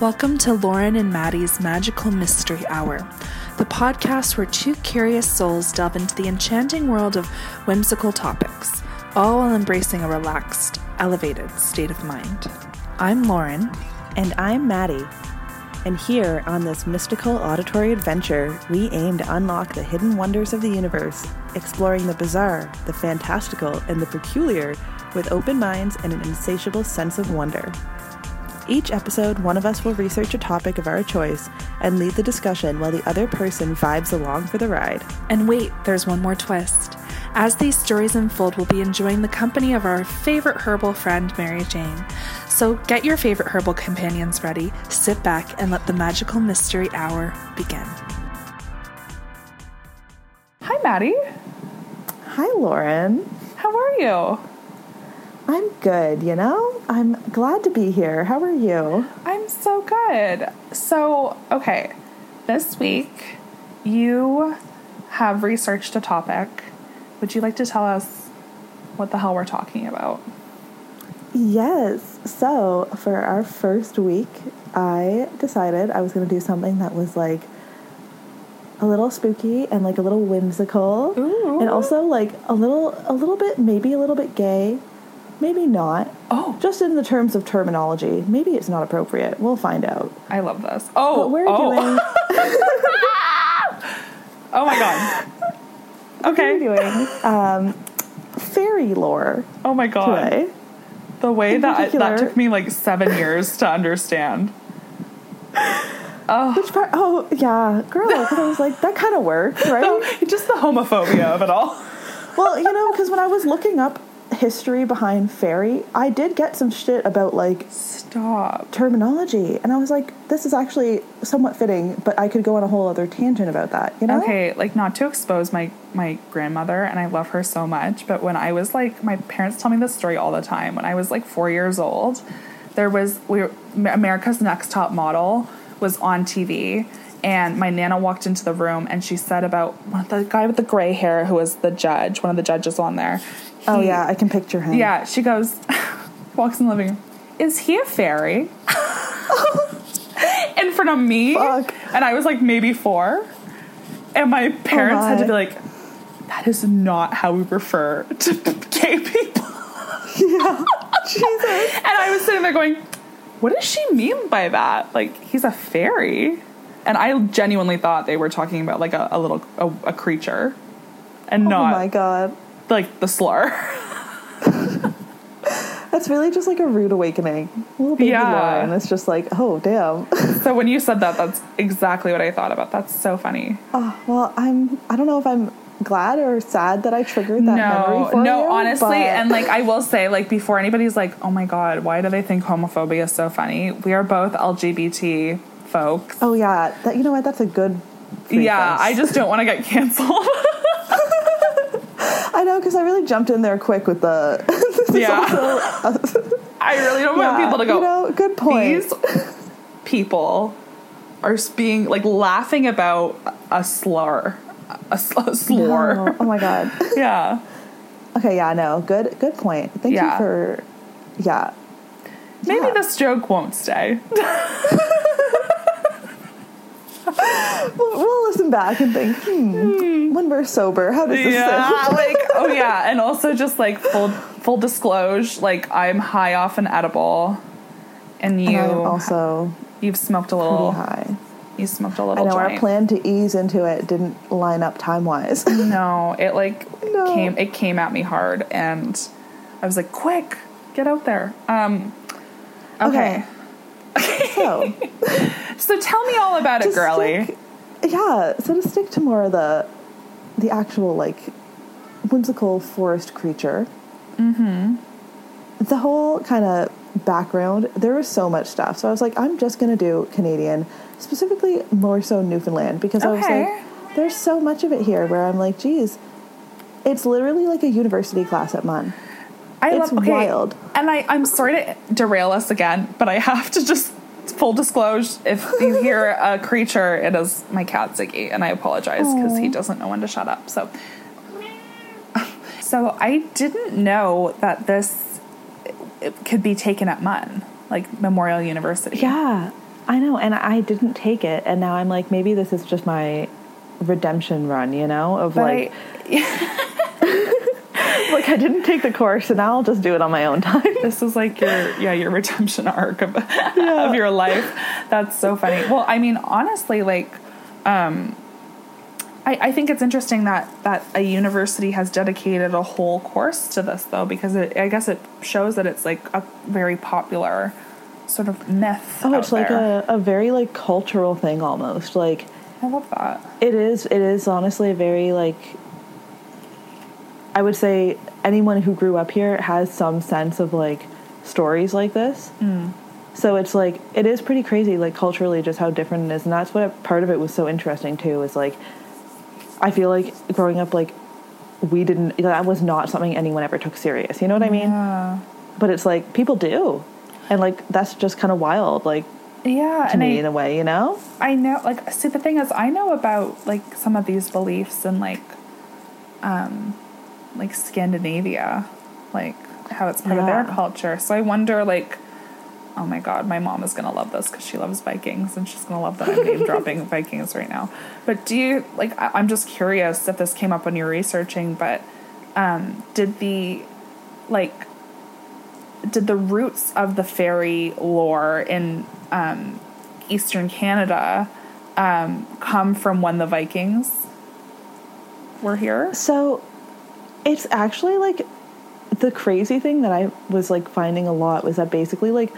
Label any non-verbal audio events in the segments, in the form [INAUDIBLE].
Welcome to Lauren and Maddy's Magical Mystery Hour, the podcast where two curious souls delve into the enchanting world of whimsical topics, all while embracing a relaxed, elevated state of mind. I'm Lauren. And I'm Maddy. And here on this mystical auditory adventure, we aim to unlock the hidden wonders of the universe, exploring the bizarre, the fantastical, and the peculiar with open minds and an insatiable sense of wonder. Each episode, one of us will research a topic of our choice and lead the discussion while the other person vibes along for the ride. And wait, there's one more twist. As these stories unfold, we'll be enjoying the company of our favorite herbal friend, Mary Jane. So get your favorite herbal companions ready, sit back, and let the magical mystery hour begin. Hi, Maddy. Hi, Lauren. How are you? I'm good, you know? I'm glad to be here. How are you? I'm so good. So, okay, this week you have researched a topic. Would you like to tell us what the hell we're talking about? Yes. So, for our first week, I decided I was going to do something that was like a little spooky and like a little whimsical Ooh. and also like a little a little bit maybe a little bit gay maybe not Oh. just in the terms of terminology maybe it's not appropriate we'll find out I love this. Oh, but we're oh. doing [LAUGHS] oh my god. Okay. we're doing um, fairy lore Oh my god. today The way In that that took me like seven years to understand. Oh, which part oh yeah girl because i was like that kind of works [LAUGHS] right just the homophobia of it all. Well, you know, because when I was looking up history behind fairy, I did get some shit about like Stop. terminology, and I was like, this is actually somewhat fitting, but I could go on a whole other tangent about that, you know? Okay, like not to expose my my grandmother, and I love her so much. But when I was like, my parents tell me this story all the time. When I was like four years old, there was we were, America's Next Top Model was on TV, and my nana walked into the room, and she said about the guy with the gray hair who was the judge, one of the judges on there. Oh yeah, I can picture him. yeah. She goes, [LAUGHS] walks in the living room. Is he a fairy? [LAUGHS] in front of me, Fuck. and I was like maybe four, and my parents had to be oh, like, "That is not how we refer to [LAUGHS] gay people." Yeah. Jesus. And I was sitting there going, "What does she mean by that? Like he's a fairy?" And I genuinely thought they were talking about like a, a little a, a creature, and Oh not my god. Like the slur. [LAUGHS] That's really just like a rude awakening. Little baby Yeah. Lauren. It's just like, oh damn. [LAUGHS] so when you said that, that's exactly what I thought about. That's so funny. oh, well, I'm. I don't know if I'm glad or sad that I triggered that memory no, for no, you. honestly, but- and like I will say, like before anybody's like, "Oh my god, why do they think homophobia is so funny?" We are both LGBT folks. Oh yeah, that you know what? That's a good. yeah. I just don't want to get canceled. [LAUGHS] I know because I really jumped in there quick with the. [LAUGHS] Yeah. also- I really don't want people to go. You know, good point. These people are being like laughing about a slur, a, sl- a slur. No. Oh my god. [LAUGHS] Yeah, Okay, yeah, no, good, good point. Thank Yeah. you for. Yeah. maybe Yeah. this joke won't stay. [LAUGHS] We'll, we'll listen back and think, hmm, when we're sober, how does this yeah sound? like [LAUGHS] oh yeah and also just like full full disclosure like i'm high off an edible and you And also you've smoked a little high. you smoked a little I know our plan to ease into it didn't line up time wise. [LAUGHS] no it like No. came it came at me hard and i was like quick get out there um okay, so, [LAUGHS] so tell me all about it girly stick- yeah, so to stick to more of the the actual like whimsical forest creature. Mm-hmm. The whole kind of background, there was so much stuff. So I was like, I'm just gonna do Canadian, specifically more so Newfoundland, because I was like, there's so much of it here where I'm like, geez, it's literally like a university class at MUN. I It's love okay, wild. And I, I'm sorry to derail us again, but I have to just full disclosure if you hear a [LAUGHS] creature, it is my cat Ziggy, and I apologize because he doesn't know when to shut up. So [LAUGHS] so I didn't know that this could be taken at MUN, like Memorial University. Yeah. I know, and I didn't take it, and now I'm like, maybe this is just my redemption run, you know, of But like, I, [LAUGHS] [LAUGHS] like I didn't take the course, and now I'll just do it on my own time. this is like your yeah your redemption arc of, of your life. That's so funny. Well, I mean, honestly, like, um, I, I think it's interesting that that a university has dedicated a whole course to this, though, because it, I guess it shows that it's like a very popular sort of myth. Oh, it's like there. a, a very like cultural thing almost. Like I love that. it is it is honestly a very like I would say anyone who grew up here has some sense of like stories like this. So it's like it is pretty crazy like culturally just how different it is and that's what part of it was so interesting too is like I feel like growing up like we didn't that was not something anyone ever took serious. You know what I mean? Yeah. But it's like people do. And like that's just kind of wild like Yeah, to and me I, in a way, you know? I know, like, see, the thing is, I know about like some of these beliefs and like, um, like Scandinavia, like how it's part of their culture. So I wonder, like, oh my god, my mom is gonna love this because she loves Vikings and she's gonna love that I'm name [LAUGHS] dropping Vikings right now. But do you like? I, I'm just curious if this came up when you were researching, but um, did the like did the roots of the fairy lore in um, Eastern Canada um, come from when the Vikings were here? So it's actually like the crazy thing that I was like finding a lot was that basically like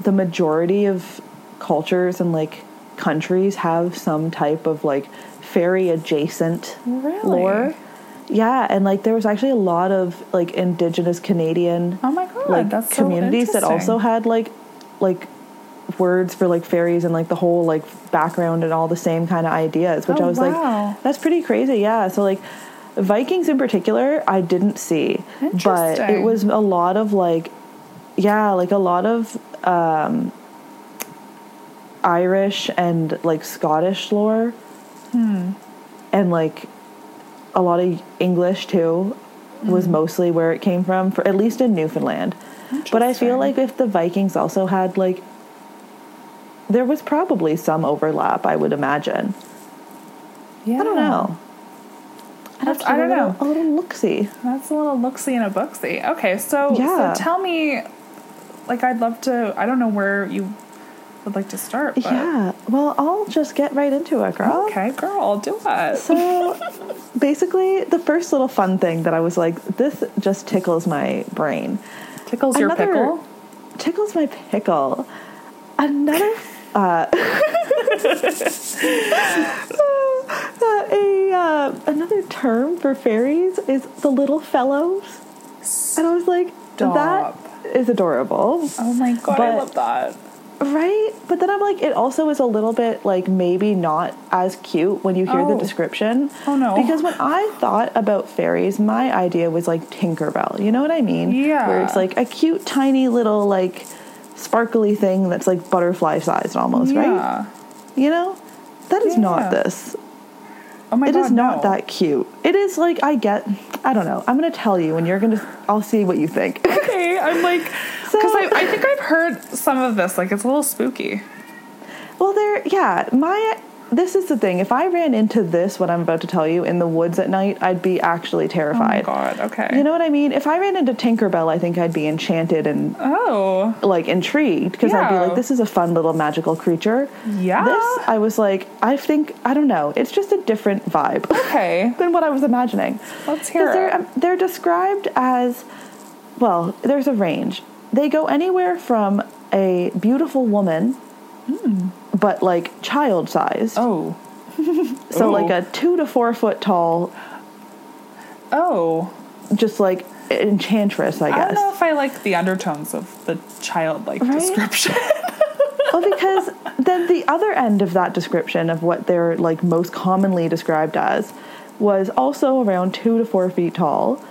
the majority of cultures and like countries have some type of like fairy adjacent Really? lore. Yeah, and like there was actually a lot of like indigenous Canadian Oh my god, like that's so communities that also had like like words for like fairies and like the whole like background and all the same kind of ideas which Oh, i was wow. like that's pretty crazy yeah so like vikings in particular i didn't see but it was a lot of like yeah like a lot of um irish and like scottish lore Hmm. and like a lot of english too was Mm-hmm. mostly where it came from for at least in newfoundland but I feel like if the Vikings also had like there was probably some overlap, I would imagine. yeah. I don't know. That's- I don't know. A little looksy. That's a little looksy and a booksy. Okay, so Yeah. so tell me, like, I'd love to. I don't know where you would like to start. But Yeah. Well, I'll just get right into it, girl. Okay, girl, do it. So [LAUGHS] basically, the first little fun thing that I was like, this just tickles my brain. Tickles your pickle. Tickles my pickle. Another. Uh, [LAUGHS] uh, a uh, another term for fairies is the little fellows, and I was like, Stop. that is adorable, Oh my god, I love that. right? But then I'm like, it also is a little bit like maybe not as cute when you hear the Oh. description. Oh, no. Because when I thought about fairies, my idea was like Tinkerbell. You know what I mean? Yeah. Where it's like a cute, tiny little like sparkly thing that's like butterfly sized almost, right? Yeah. You know? That is Yeah. not this. Oh my It god, is not no. that cute. It is like I get I don't know. I'm gonna tell you and you're gonna I'll see what you think. [LAUGHS] Okay, I'm like, So- because I, I think I've heard some of this. Like, it's a little spooky. well there yeah, my this is the thing. If I ran into this, what I'm about to tell you, in the woods at night, I'd be actually Oh my terrified. god. Okay. you know what I mean? If I ran into Tinkerbell, I think I'd be enchanted and Oh. like intrigued because I'd be like, this is a fun little magical creature. Yeah. This, I was like, I think, I don't know, it's just a different vibe [LAUGHS] Okay. than what I was imagining. Let's hear 'Cause they're, it. um, they're described as, well, there's a range. They go anywhere from a beautiful woman, but like child sized. Oh. [LAUGHS] so ooh. like oh. a two to four foot tall, Oh. just like enchantress, I guess. I don't know if I like the undertones of the childlike Right? description. [LAUGHS] well, because then the other end of that description of what they're like most commonly described as was also around two to four feet tall,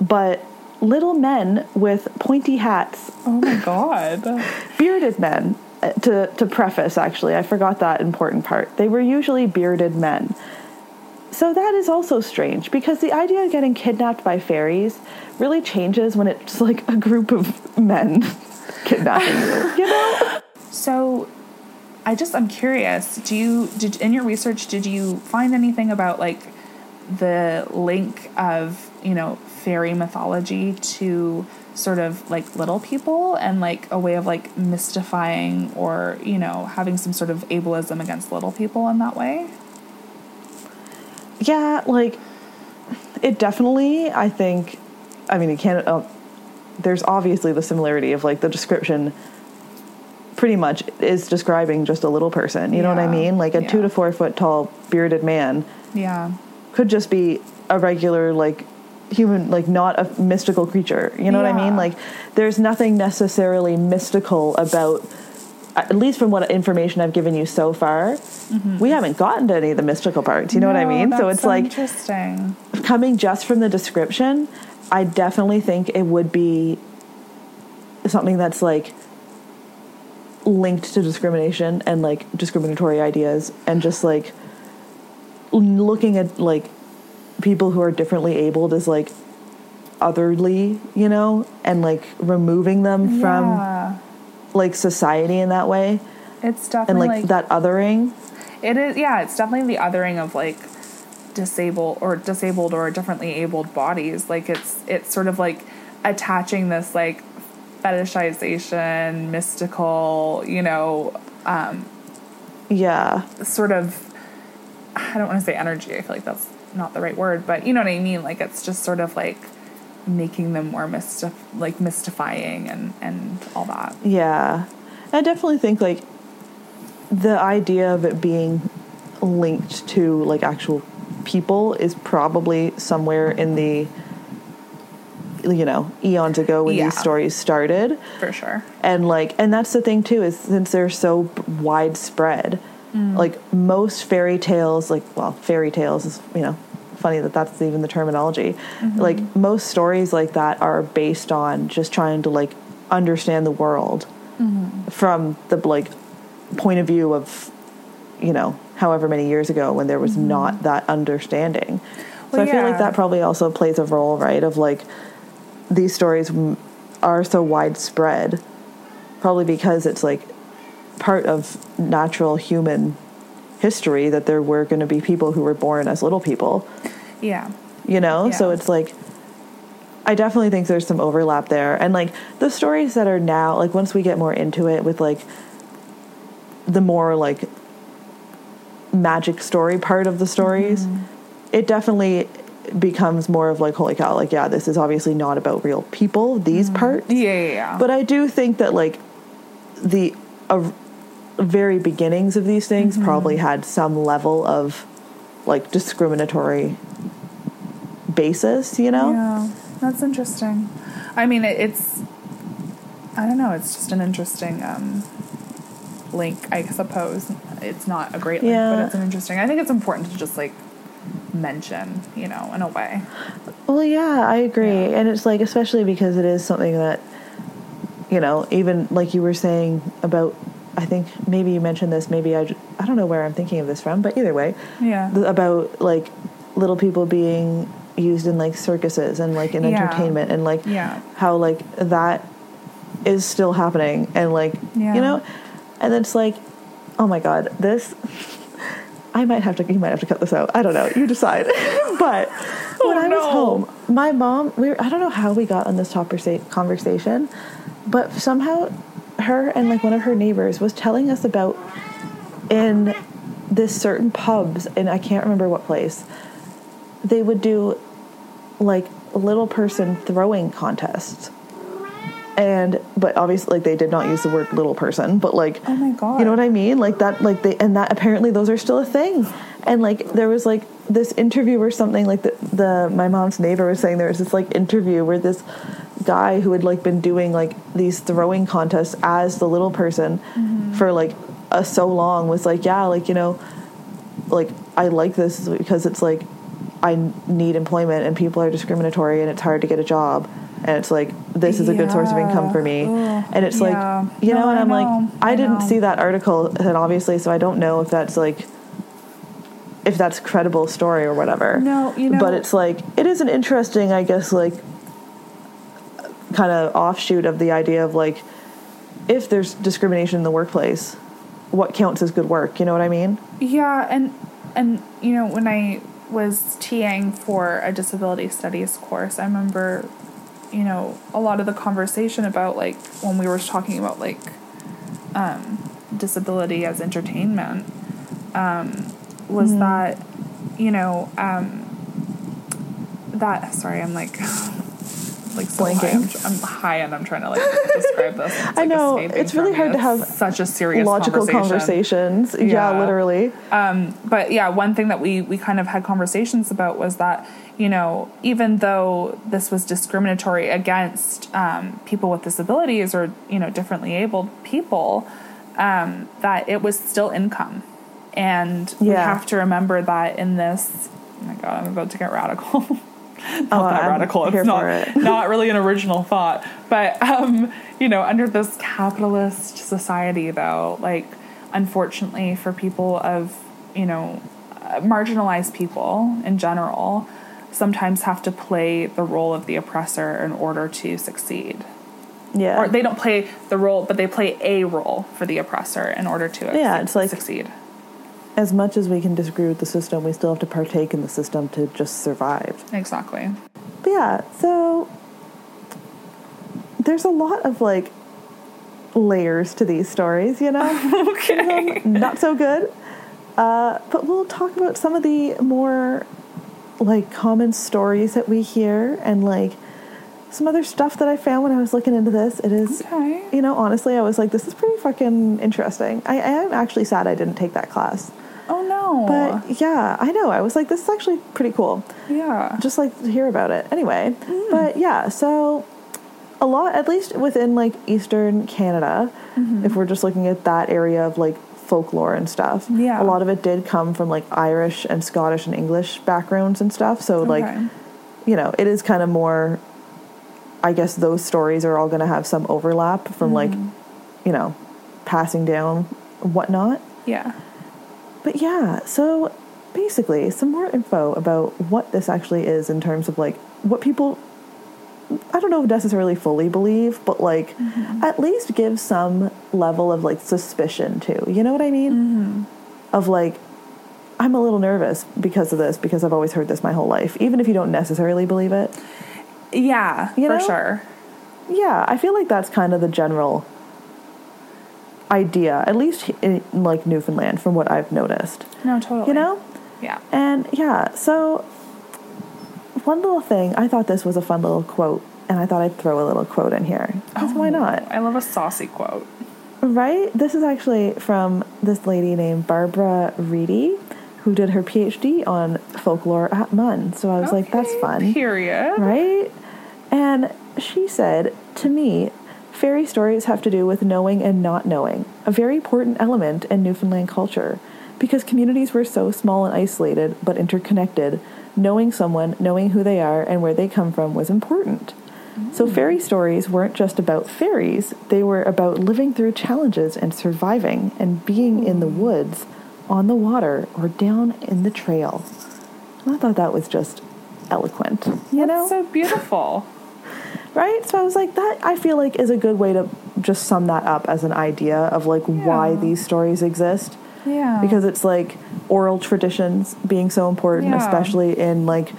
but little men with pointy hats, oh my god. [LAUGHS] bearded men. To to preface, actually, I forgot that important part. They were usually bearded men. So that is also strange because the idea of getting kidnapped by fairies really changes when it's like a group of men [LAUGHS] kidnapping you. You know? So, I just I'm curious. Do you did in your research did you find anything about like the link of you know fairy mythology to sort of like little people and like a way of like mystifying or you know having some sort of ableism against little people in that way? Yeah, like it definitely. I think. I mean, you can't. Uh, there's obviously the similarity of like the description. Pretty much is describing just a little person. You know what I mean? Like a yeah. two to four foot tall bearded man Yeah. could just be a regular like human like not a mystical creature. You know what i mean? Like there's nothing necessarily mystical about at least from what information i've given you so far we haven't gotten to any of the mystical parts. You know what i Mm-hmm. No, mean so it's like interesting. coming just from the description i definitely think it would be something that's like linked to discrimination and like discriminatory ideas and just like looking at like people who are differently abled as like otherly you know and like removing them from like society in that way It's and definitely like, like, that othering It is, yeah. It's definitely the othering of like disabled or disabled or differently abled bodies. Like it's it's sort of like attaching this like fetishization, mystical, you know, um, yeah sort of. I don't want to say energy. I feel like that's not the right word, but you know what I mean. Like it's just sort of like making them more mystif- like mystifying and and all that. Yeah. I definitely think like the idea of it being linked to like actual people is probably somewhere in the you know eons ago when Yeah. these stories started For sure. and like and that's the thing too is since they're so widespread mm. like most fairy tales like well fairy tales is you know funny that that's even the terminology. Mm-hmm. Like most stories like that are based on just trying to like understand the world mm-hmm. from the like point of view of you know however many years ago when there was mm-hmm. not that understanding. So Well, i feel like that probably also plays a role right of like these stories m- are so widespread probably because it's like part of natural human history that there were going to be people who were born as little people Yeah. you know so it's like i definitely think there's some overlap there and like the stories that are now like once we get more into it with like the more like magic story part of the stories Mm-hmm. it definitely becomes more of like holy cow like yeah this is obviously not about real people these parts Yeah, yeah, yeah. but I do think that like the uh, very beginnings of these things Mm-hmm. probably had some level of like discriminatory basis, you know? Yeah, that's interesting. I mean, it, it's. I don't know. It's just an interesting um, link, I suppose. It's not a great link, Yeah. but it's an interesting. I think it's important to just like mention, you know, in a way. Well, yeah, I agree. Yeah. And it's like especially because it is something that you know, even like you were saying about I think maybe you mentioned this, maybe I, I don't know where I'm thinking of this from, but either way, Yeah. th- about like little people being used in like circuses and like in Yeah. entertainment and like Yeah. how like that is still happening and like Yeah. you know and it's like oh my god this i might have to you might have to cut this out i don't know you decide [LAUGHS] but oh, when i was home my mom we were, i don't know how we got on this topic conversation but somehow her and like one of her neighbors was telling us about in this certain pubs and i can't remember what place they would do like little person throwing contests. And but obviously like they did not use the word little person but like Oh my god. you know what i mean? Like that like they and that apparently those are still a thing. And like there was like this interview or something like the, the my mom's neighbor was saying there was this like interview where this guy who had like been doing like these throwing contests as the little person for like uh, so long was like yeah like you know like I like this because it's like I need employment and people are discriminatory and it's hard to get a job and it's like this is a good source of income for me Yeah. and it's Yeah. like you know No, and I I'm like. I, I didn't know. see that article and obviously so I don't know if that's like if that's credible story or whatever No, you know- but it's like it is an interesting I guess like kind of offshoot of the idea of like if there's discrimination in the workplace what counts as good work. You know what I mean? Yeah, and and you know when I was TAing for a disability studies course, I remember, you know, a lot of the conversation about like when we were talking about like um, disability as entertainment um, was Mm-hmm. that you know um, that sorry I'm like [LAUGHS] like so high. I'm, Blanking. I'm high and I'm trying to like describe this. [LAUGHS] It's, I like, know, it's really hard to have such a serious Logical conversation. conversations. Yeah, Yeah. literally. Um, but yeah, one thing that we we kind of had conversations about was that you know even though this was discriminatory against um, people with disabilities or you know differently abled people, um, that it was still income, and we have to remember that in this. Oh my god, I'm about to get radical. [LAUGHS] not Oh, that I'm radical. It's not it. [LAUGHS] not really an original thought, but um, you know, under this capitalist society, though, like unfortunately for people of you know marginalized people in general, sometimes have to play the role of the oppressor in order to succeed. Yeah. Or they don't play the role, but they play a role for the oppressor in order to Yeah, it's like- succeed. As much as we can disagree with the system, we still have to partake in the system to just survive. Exactly. But yeah, so there's a lot of like layers to these stories, you know? [LAUGHS] Okay. Not so good. Uh, but we'll talk about some of the more like common stories that we hear and like some other stuff that I found when I was looking into this. It is, Okay. you know, honestly, I was like, this is pretty fucking interesting. I, I am actually sad I didn't take that class. Oh. But yeah, I know. I was like, this is actually pretty cool. yeah. Just like to hear about it. Anyway, mm. but yeah, so a lot, at least within like Eastern Canada, mm-hmm. if we're just looking at that area of like folklore and stuff, Yeah. a lot of it did come from like Irish and Scottish and English backgrounds and stuff. So like, you know, it is kind of more. I guess those stories are all going to have some overlap from like, mm. you know, passing down whatnot. Yeah. But yeah, so basically, some more info about what this actually is in terms of like what people, I don't know necessarily fully believe, but like mm-hmm. at least give some level of like suspicion to. You know what I mean? Mm-hmm. Of like, I'm a little nervous because of this, because I've always heard this my whole life, even if you don't necessarily believe it. Yeah, You for know? sure. Yeah, I feel like that's kind of the general idea, at least in like Newfoundland, from what I've noticed. No, totally. You know? Yeah. And yeah, so one little thing, I thought this was a fun little quote, and I thought I'd throw a little quote in here. 'Cause why oh, not? I love a saucy quote. Right? This is actually from this lady named Barbara Rieti, who did her PhD on folklore at MUN. So I was like, that's fun. Period. Right? And she said, To me, fairy stories have to do with knowing and not knowing, a very important element in Newfoundland culture. Because communities were so small and isolated, but interconnected, knowing someone, knowing who they are, and where they come from was important. So, mm. fairy stories weren't just about fairies, they were about living through challenges and surviving and being in the mm. woods, on the water, or down in the trail. And I thought that was just eloquent. You know? So beautiful. Right so i was like that i feel like is a good way to just sum that up as an idea of like why these stories exist Yeah. because it's like oral traditions being so important Yeah. especially in like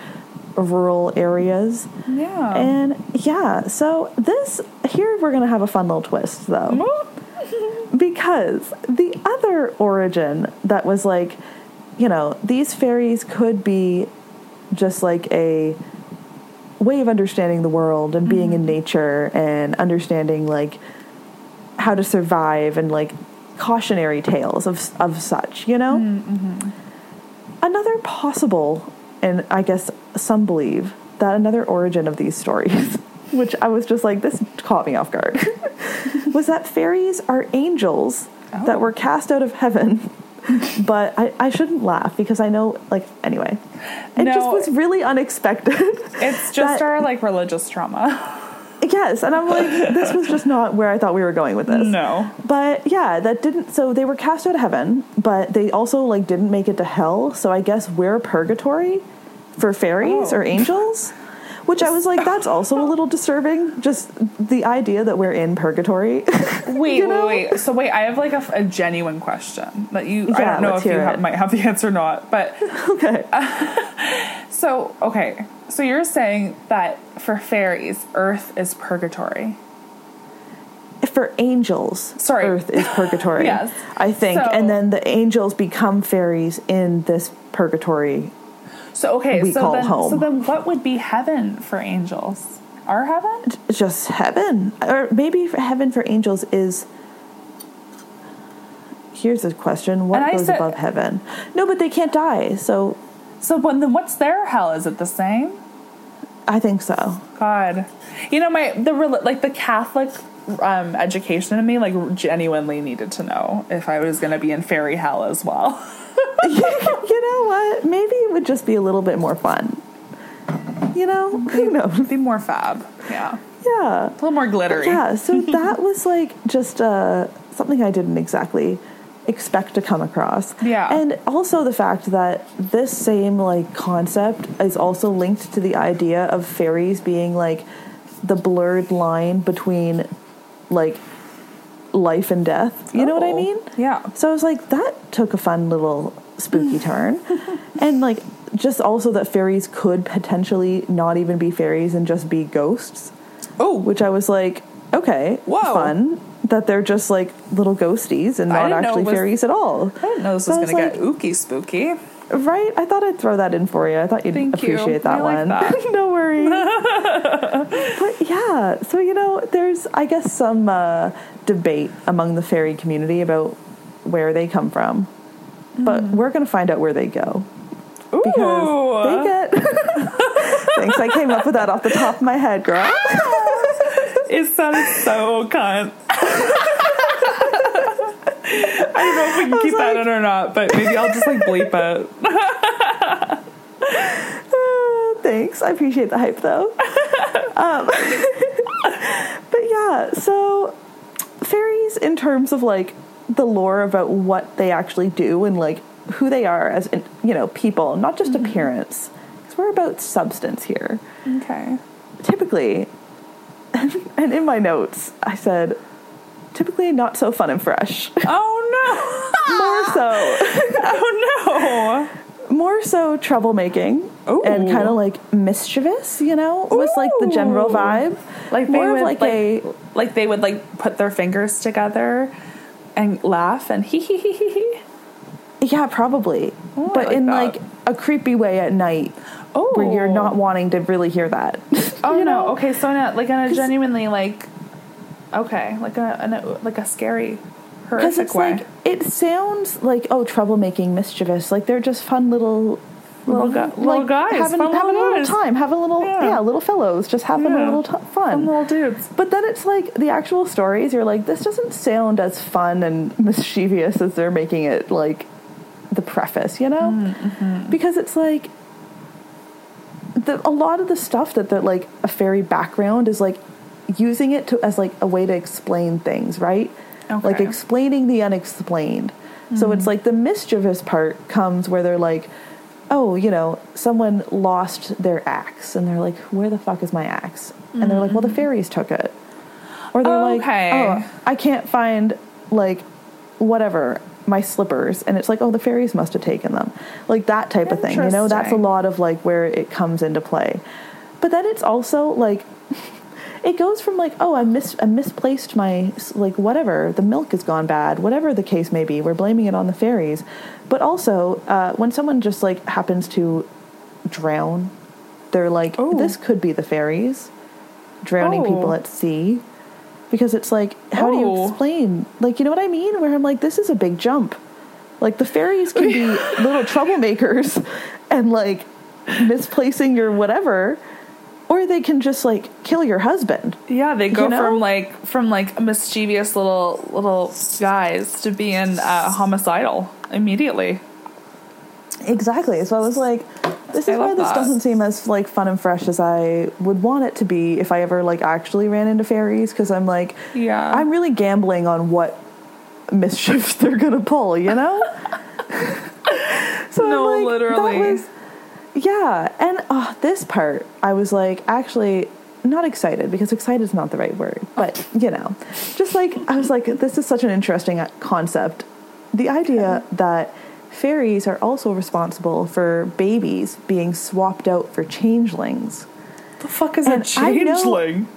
rural areas yeah. and yeah so this here we're gonna have a fun little twist though [LAUGHS] because the other origin that was like you know these fairies could be just like a way of understanding the world and being in mm-hmm. nature and understanding like how to survive and like cautionary tales of of such you know? Mm, mm-hmm. Another possible and i guess some believe that another origin of these stories [LAUGHS] which i was just like this caught me off guard [LAUGHS] was that fairies are angels that Oh. were cast out of heaven but I, I shouldn't laugh because i know like anyway it just was really unexpected it's just that- our like religious trauma. yes and i'm like this was just not where i thought we were going with this no. but yeah, that didn't. So they were cast out of heaven, but they also like didn't make it to hell. So I guess we're purgatory for fairies Oh. or angels, Which I was like, that's also a little disturbing. Just the idea that we're in purgatory. [LAUGHS] Wait, You know? wait, wait. So wait, I have like a, a genuine question that you. I don't know if you have, might have the [LAUGHS] answer or not, but [LAUGHS] okay. so okay. So you're saying that for fairies, Earth is purgatory. For angels, Sorry. Earth is purgatory. Yes. I think, So- and then the angels become fairies in this purgatory. So okay, We so call then home. so then what would be heaven for angels? Our heaven? Just heaven, or maybe heaven for angels is. Here's a question: What goes said- above heaven? No, but they can't die, so So when then what's their hell? Is it the same? I think so. God, you know my the like the Catholic um, education in me like genuinely needed to know if I was going to be in fairy hell as well. [LAUGHS] [LAUGHS] you know what? Maybe it would just be a little bit more fun. You know, who knows? be more fab, yeah, Yeah. a little more glittery. Yeah, so [LAUGHS] that was like just uh, something I didn't exactly expect to come across. Yeah. And also the fact that this same like concept is also linked to the idea of fairies being like the blurred line between like life and death. You know what I Oh, mean? Yeah. So I was like, that took a fun little spooky turn. [LAUGHS] And like, just also that fairies could potentially not even be fairies and just be ghosts, Oh, which I was like, okay, Whoa. fun. That they're just like little ghosties and not didn't know it actually was- fairies at all. I didn't know this So was going to get like- ooky spooky. Right? I thought I'd throw that in for you. I thought you'd Thank you. appreciate that I like one. that. [LAUGHS] no worries. [LAUGHS] but yeah, so you know, there's I guess some uh, debate among the fairy community about where they come from, but Mm-hmm. we're going to find out where they go Ooh. because they get. [LAUGHS] Thanks, I came up with that off the top of my head, girl. It sounded so cunt. [LAUGHS] I don't know if we can keep that in or not, but maybe I'll just like bleep it. Uh, [LAUGHS] Thanks, I appreciate the hype though. um, but yeah, so fairies, in terms of like the lore about what they actually do and like who they are as you know people, not just mm-hmm. appearance, because we're about substance here. Okay. Typically, [LAUGHS] and in my notes, I said typically not so fun and fresh. Oh no! [LAUGHS] More so. [LAUGHS] Oh no! More so troublemaking Ooh. and kind of like mischievous, you know, was like the general vibe. Like they more would of like, like, a like they would like put their fingers together and laugh and hee hee hee hee hee. yeah, probably, Oh, but like in that. like a creepy way at night Oh, where you're not oh. wanting to really hear that. Oh [LAUGHS] you [LAUGHS] no! know? Okay, so not like in a genuinely like, okay, like a, in a like a scary, horrific it's way. like it sounds like oh troublemaking, mischievous. Like they're just fun little Little gu- little guys, having, fun having little a little guys. time, having a little Yeah. yeah, little fellows, just having a little t- fun. Little dudes. But then it's like the actual stories, you're like, this doesn't sound as fun and [LAUGHS] mischievous as they're making it like the preface, you know? Mm-hmm. Because it's like the, a lot of the stuff that the like a fairy background is like using it to as like a way to explain things, right? Like Okay. Mm-hmm. explaining the unexplained. So it's like the mischievous part comes where they're like, oh, you know, someone lost their axe and they're like, where the fuck is my axe? And they're like, well, the fairies took it. Or they're Mm-hmm. Okay. like, oh, I can't find like whatever my slippers and it's like oh the fairies must have taken them like that type of thing you know that's a lot of like where it comes into play but then it's also like [LAUGHS] it goes from like oh i mis i misplaced my like whatever the milk has gone bad whatever the case may be we're blaming it on the fairies but also uh, when someone just like happens to drown they're like Oh. this could be the fairies drowning people Oh. at sea because it's like how do you Oh. explain like you know what i mean where i'm like this is a big jump like the fairies can be [LAUGHS] little troublemakers [LAUGHS] and like misplacing your whatever or they can just like kill your husband Yeah, they go You know? from like from like mischievous little little guys to being uh, homicidal immediately. exactly so i was like this is why this that. doesn't seem as like fun and fresh as i would want it to be if i ever like actually ran into fairies because i'm like Yeah. i'm really gambling on what mischief [LAUGHS] they're gonna pull you know [LAUGHS] so No, like, literally. that was Yeah, and uh, this part, I was like, actually, not excited because excited is not the right word, but you know, just like I was like, this is such an interesting uh, concept. The idea that fairies are also responsible for babies being swapped out for changelings. The fuck is And a I know- changeling?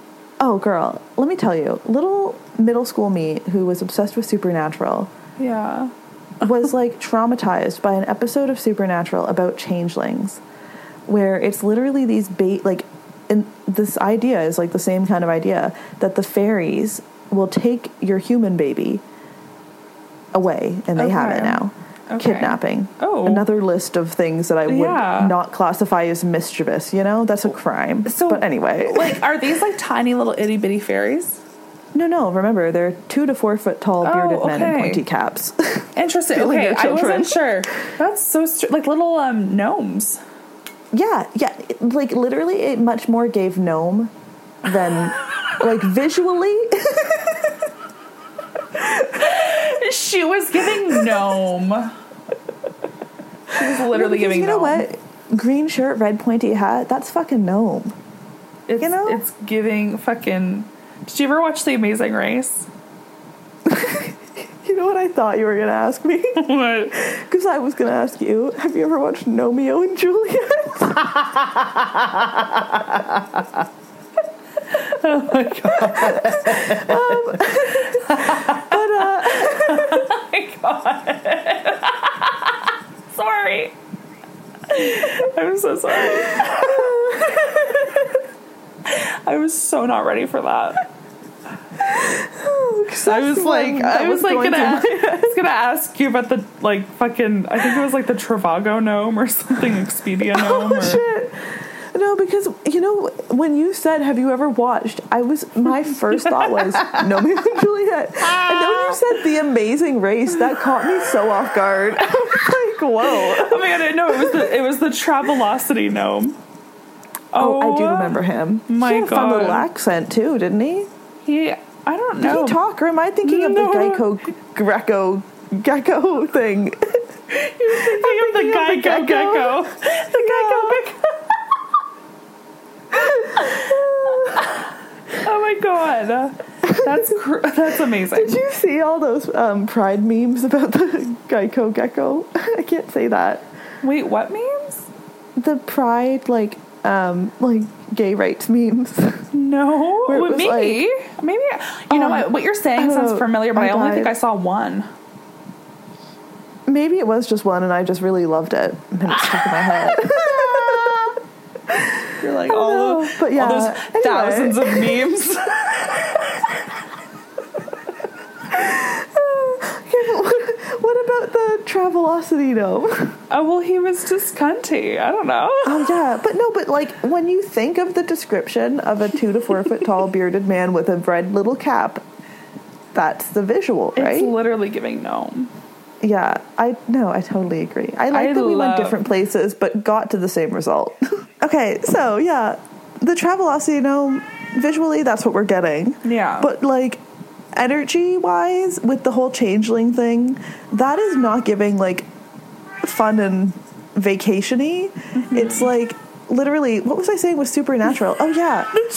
Oh, girl, let me tell you, little middle school me who was obsessed with Supernatural Yeah. Was like traumatized by an episode of Supernatural about changelings, where it's literally these bait like, and this idea is like the same kind of idea that the fairies will take your human baby away, and they have it now. Okay. Kidnapping. Oh. Another list of things that I would Yeah. not classify as mischievous, you know? That's a crime. So, but anyway. like, are these like tiny little itty bitty fairies? No, no, remember, they're two to four foot tall bearded Oh, men in pointy caps. [LAUGHS] Interesting. Okay, I wasn't sure. That's so str- like little um gnomes. Yeah, yeah. Like literally, it much more gave gnome than [LAUGHS] like visually. [LAUGHS] She was giving gnome. She was literally giving you know what? Green shirt, red pointy hat. That's fucking gnome. It's, You know? it's giving fucking. Did you ever watch The Amazing Race? [LAUGHS] You know what I thought you were gonna ask me? [LAUGHS] What? Because I was gonna ask you. Have you ever watched Romeo and Juliet? [LAUGHS] Oh my god. But uh. Oh my god! sorry. I'm so sorry. I was so not ready for that. [LAUGHS] I was like, I was like gonna, [LAUGHS] I was gonna ask you about the like fucking. I think it was like the Trivago gnome or [LAUGHS] something, Expedia oh, gnome. Oh or, shit. No, because you know when you said, "Have you ever watched?" I was my first thought was Romeo and Juliet, and then when you said "The Amazing Race," that caught me so off guard. I was like, "Whoa!" Oh my god! No, it was the it was the Travelocity gnome. Oh, I do remember him. my he had a fun little accent too, didn't he? He, I don't know. Did he talk, or am I thinking of No. the Geico Greco Gecko thing? [LAUGHS] You're thinking of the thinking of the Geico gecko. gecko. [LAUGHS] The Geico gecko. [LAUGHS] Oh my god, that's cr- that's amazing. Did you see all those um, Pride memes about the Geico Gecko? I can't say that. Wait, what memes? The Pride, like, um, like gay rights memes. [LAUGHS] No, Well, was maybe, maybe. You know Um, what? What you're saying I sounds familiar, but I, I only think. I saw one. Maybe it was just one, and I just really loved it, and it stuck in my head. [LAUGHS] [LAUGHS] You're like all, know, but yeah, all those anyway. thousands of memes. what about the Travelocity gnome? Oh well, he was just cunty. I don't know. Oh yeah, but no, but like when you think of the description of a two to four foot tall bearded man with a red little cap, that's the visual, right? It's literally giving gnome. yeah, I no, I totally agree. I like I that we went different places but got to the same result. [LAUGHS] okay, so yeah, the Travelocity gnome visually that's what we're getting. Yeah. But like energy wise with the whole changeling thing, that is not giving like fun and vacationy. Mm-hmm. It's like literally what was I saying with supernatural? Oh yeah. [LAUGHS]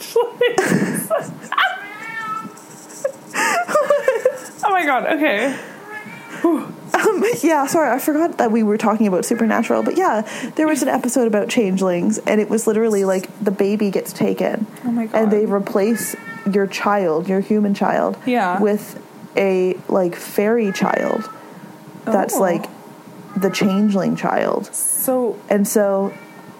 Changelings. [LAUGHS] Oh my god. Okay. Um, yeah, sorry, I forgot that we were talking about supernatural, but yeah, there was an episode about changelings, and it was literally like the baby gets taken, Oh my god. and they replace your child, your human child, Yeah. with a like fairy child. That's Oh. like the changeling child. So And so,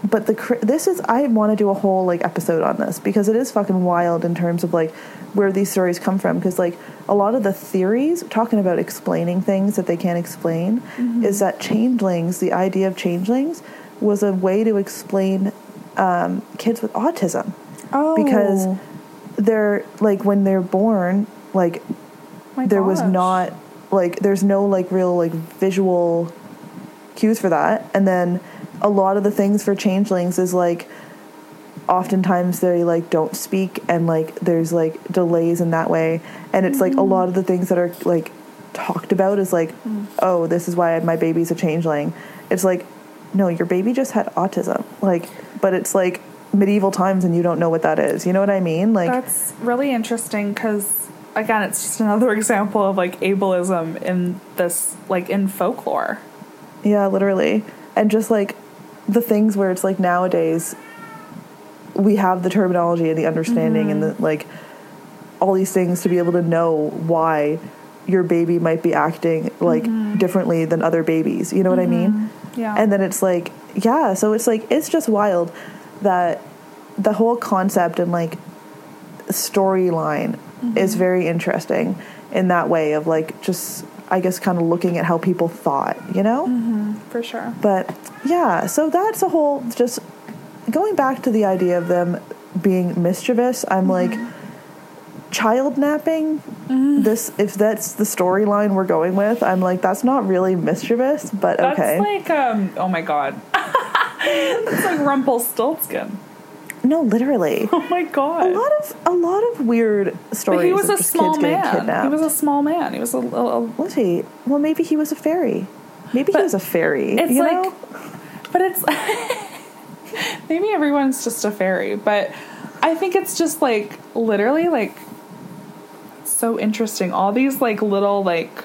but the this is I want to do a whole like episode on this because it is fucking wild in terms of like where these stories come from because like a lot of the theories talking about explaining things that they can't explain is that changelings, the idea of changelings, was a way to explain um, kids with autism. Oh. Because they're like when they're born like my there was not like there's no like real like visual cues for that and then a lot of the things for changelings is like oftentimes they like don't speak and like there's like delays in that way and it's like a mm-hmm. lot of the things that are like talked about is like mm. oh this is why my baby's a changeling it's like no, your baby just had autism. Like, but it's like medieval times and you don't know what that is. You know what I mean? Like, That's really interesting because, again, it's just another [LAUGHS] example of like ableism in this, like in folklore. Yeah, literally. And just like the things where it's like nowadays we have the terminology and the understanding and the mm-hmm. like all these things to be able to know why your baby might be acting like mm-hmm. differently than other babies. You know what I mean? Mm-hmm. Yeah. And then it's like, yeah, so it's like it's just wild that the whole concept and like storyline is very interesting in that way of like just I guess kind of looking at how people thought, you know? Mm-hmm, for sure. But yeah, so that's a whole just going back to the idea of them being mischievous. I'm like child napping. This if that's the storyline we're going with, I'm like that's not really mischievous, but okay. That's okay. like, um, oh my god. [LAUGHS] That's like Rumpelstiltskin. No, literally. [LAUGHS] Oh my god. A lot of a lot of weird stories. But he was a small man. He was a small man. He was a, a, a was he? Well, maybe he was a fairy. Maybe he was a fairy. it's you like know? [LAUGHS] but it's [LAUGHS] maybe everyone's just a fairy but i think it's just like literally like so interesting all these like little like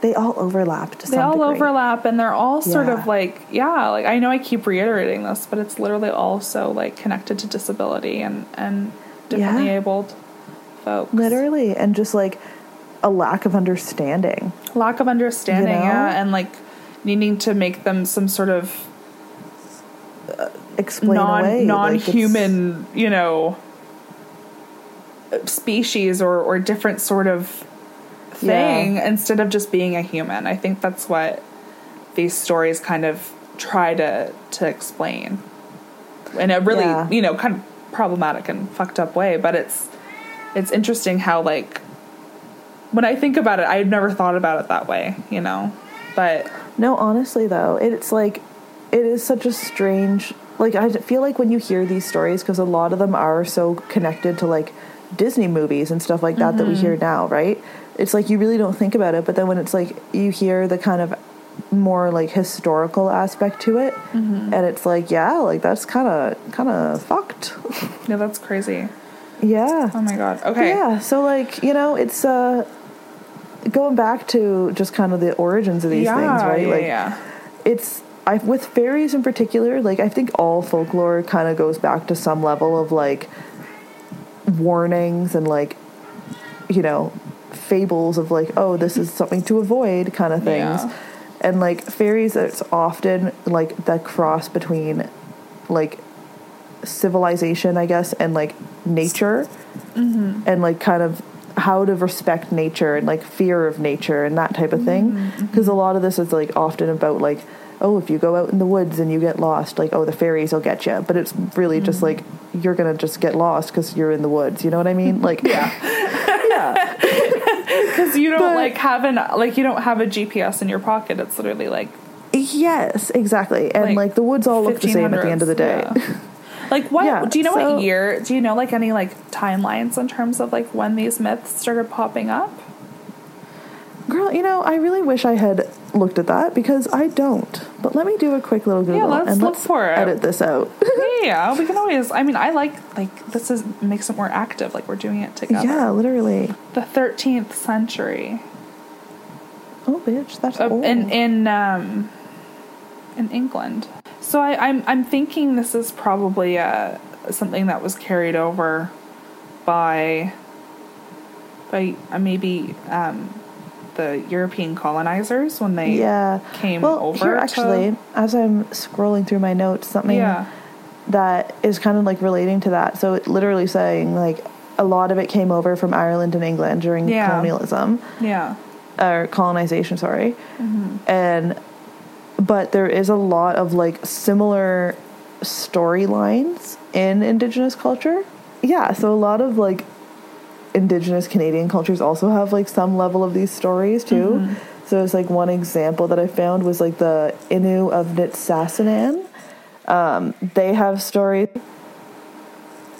they all overlap To they all degree. overlap and they're all sort Yeah. of like yeah like i know i keep reiterating this but it's literally also like connected to disability and and differently Yeah. abled folks Literally, and just like a lack of understanding. lack of understanding You know? yeah and like needing to make them some sort of uh, Explain non away non like, you know, uh, species or or different sort of thing instead of just being a human. I think that's what these stories kind of try to to explain in a really Yeah. you know kind of problematic and fucked up way. But it's it's interesting how like when I think about it, I've never thought about it that way, you know. But No, honestly though, it's like it is such a strange. Like I feel like when you hear these stories, because a lot of them are so connected to like Disney movies and stuff like that that we Mm-hmm. hear now, right? It's like you really don't think about it, but then when it's like you hear the kind of more like historical aspect to it, Mm-hmm. and it's like yeah, like that's kind of kind of fucked. yeah, that's crazy. yeah. Oh my god. Okay. Yeah, so like you know, it's uh going back to just kind of the origins of these yeah, things, right? Yeah, like yeah. it's I with fairies in particular, like I think all folklore kind of goes back to some level of like warnings and like you know fables of like oh this is something to avoid kind of things. Yeah. And like fairies it's often like that cross between like civilization, I guess, and like nature Mm-hmm. and like kind of how to respect nature and like fear of nature and that type of thing Mm-hmm, because a lot of this is like often about like oh if you go out in the woods and you get lost like oh the fairies will get you but it's really just Mm-hmm. like you're gonna just get lost because you're in the woods you know what i mean [LAUGHS] like yeah [LAUGHS] [LAUGHS] Because you don't But- like have an like you don't have a GPS in your pocket. It's literally like yes exactly and Like, like, the woods all look the same at the end of the day yeah. [LAUGHS] Like what? Yeah, do you know so- what year? Do you know like any like timelines in terms of like when these myths started popping up? Girl you know i really wish i had looked at that because i don't but let me do a quick little google yeah, let's and look let's for it. edit this out [LAUGHS] yeah, we can always. I mean, I like like this is makes it more active. Like we're doing it together. yeah literally The 13th century oh bitch that's uh, old. in in um in England. So I, I'm I'm thinking this is probably uh something that was carried over by by uh, maybe um the European colonizers when they yeah came well over. here to- actually as i'm scrolling through my notes something yeah, that is kind of like relating to that so it literally saying like a lot of it came over from ireland and england during Yeah. colonialism yeah, or colonization sorry Mm-hmm. and but there is a lot of like similar storylines in indigenous culture yeah so a lot of like indigenous canadian cultures also have like some level of these stories too Mm-hmm. so it's like one example that i found was like the innu of Nitassinan um, they have stories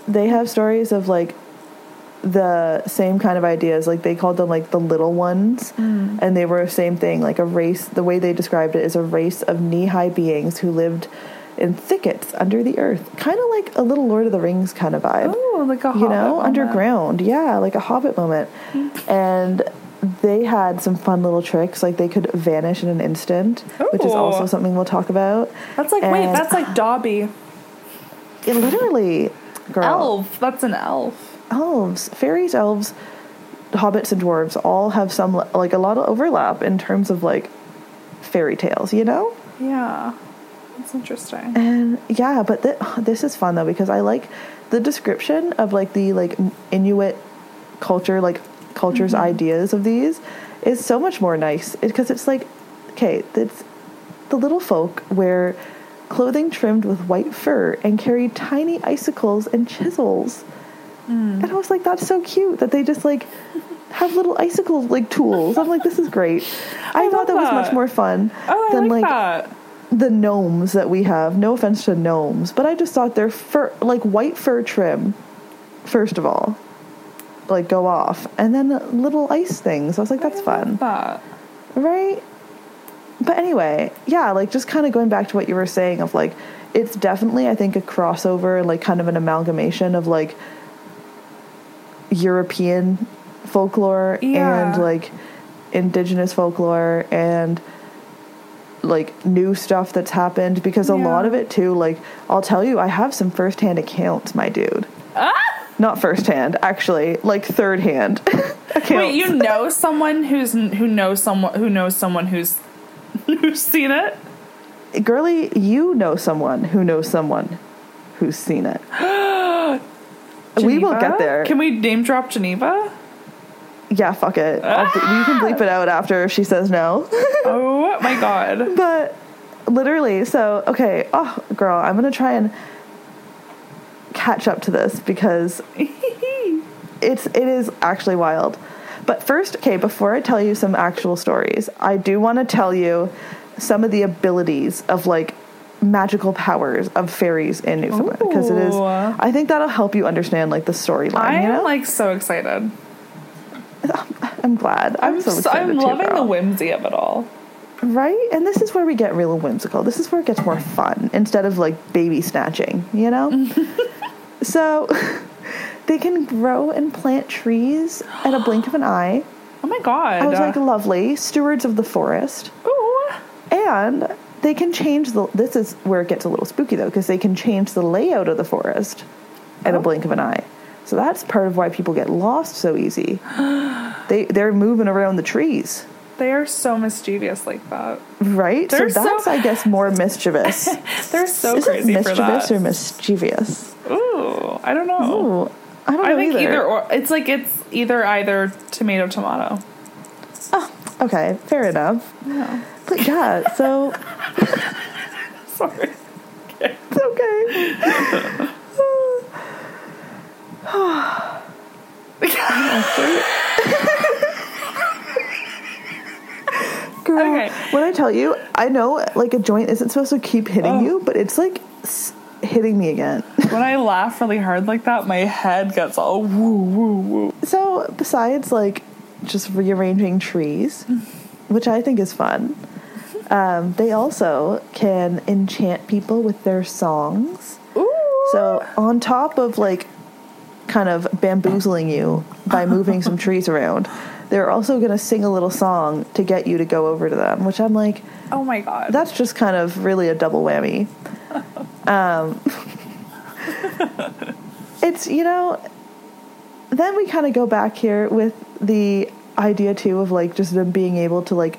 they have stories of like the same kind of ideas. Like they called them like the little ones, and they were the same thing. Like a race. The way they described it is a race of knee-high beings who lived in thickets under the earth, kind of like a little Lord of the Rings kind of vibe. Oh, like a you know, moment. underground. Yeah, like a Hobbit moment, and. They had some fun little tricks, like they could vanish in an instant, which is also something we'll talk about. That's like wait, that's like Dobby. It literally, girl, Elf. That's an elf. elves, fairies, elves, hobbits, and dwarves all have some like a lot of overlap in terms of like fairy tales, you know? Yeah. That's interesting. And yeah, but th- this is fun though because I like the description of like the like Inuit culture, like culture's mm-hmm. ideas of these is so much more nice because it's like, okay, it's the little folk wear clothing trimmed with white fur and carry tiny icicles and chisels. Mm. And I was like, that's so cute that they just like have little icicle like tools. I'm like, this is great. I, I thought love that was much more fun Oh, I than like, like that. The gnomes that we have. No offense to gnomes, but I just thought their fur, like white fur trim, first of all, like go off, and then little ice things. I was like, that's fun, That. right? But anyway, yeah, like just kind of going back to what you were saying of like, it's definitely I think a crossover, and like kind of an amalgamation of like European folklore Yeah. and like indigenous folklore and like new stuff that's happened because a lot of it too like I'll tell you I have some firsthand accounts my dude Ah! not firsthand actually like third hand accounts [LAUGHS] Wait, you know someone who's who knows someone who knows someone who's [LAUGHS] who's seen it? Girlie, you know someone who knows someone who's seen it [GASPS] we will get there Can we name drop Geneva? Yeah fuck it. I'll, ah! you can bleep it out after if she says no. [LAUGHS] Oh my god. but literally so okay oh girl i'm gonna try and catch up to this because [LAUGHS] it's it is actually wild. But first okay before i tell you some actual stories i do want to tell you some of the abilities of like magical powers of fairies in newfoundland. Because it is i think that'll help you understand like the storyline I you am know? like so excited. I'm glad i'm, I'm so excited I'm too, loving the whimsy of it all. Right? And this is where we get real whimsical. This is where it gets more fun instead of like baby snatching, you know? [LAUGHS] so [LAUGHS] they can grow and plant trees at a blink of an eye. [GASPS] Oh my god. I was like, lovely, stewards of the forest. Ooh. And they can change the. This is where it gets a little spooky though, because they can change the layout of the forest at a Oh. blink of an eye. So that's part of why people get lost so easy. [GASPS] they they're moving around the trees. They are so mischievous like that. Right? They're so that's so- I guess more [LAUGHS] mischievous. They're so Is it crazy for mischievous or mischievous? Ooh, I don't know. Ooh, I don't know I think either. either. or. It's like it's either either tomato tomato. Oh, okay, fair enough. Yeah. But yeah, so [LAUGHS] Sorry. [LAUGHS] it's okay. [LAUGHS] Girl, Okay. when I tell you, I know like a joint isn't supposed to keep hitting Oh. you, but it's like s- hitting me again. [LAUGHS] When I laugh really hard like that, my head gets all woo woo woo. So, besides like just rearranging trees, [LAUGHS] which I think is fun, um, they also can enchant people with their songs. Ooh. So, on top of like kind of bamboozling you by moving some trees around, they're also going to sing a little song to get you to go over to them, which I'm like, Oh my god. that's just kind of really a double whammy. [LAUGHS] Um, it's, you know, then we kind of go back here with the idea too of like just them being able to like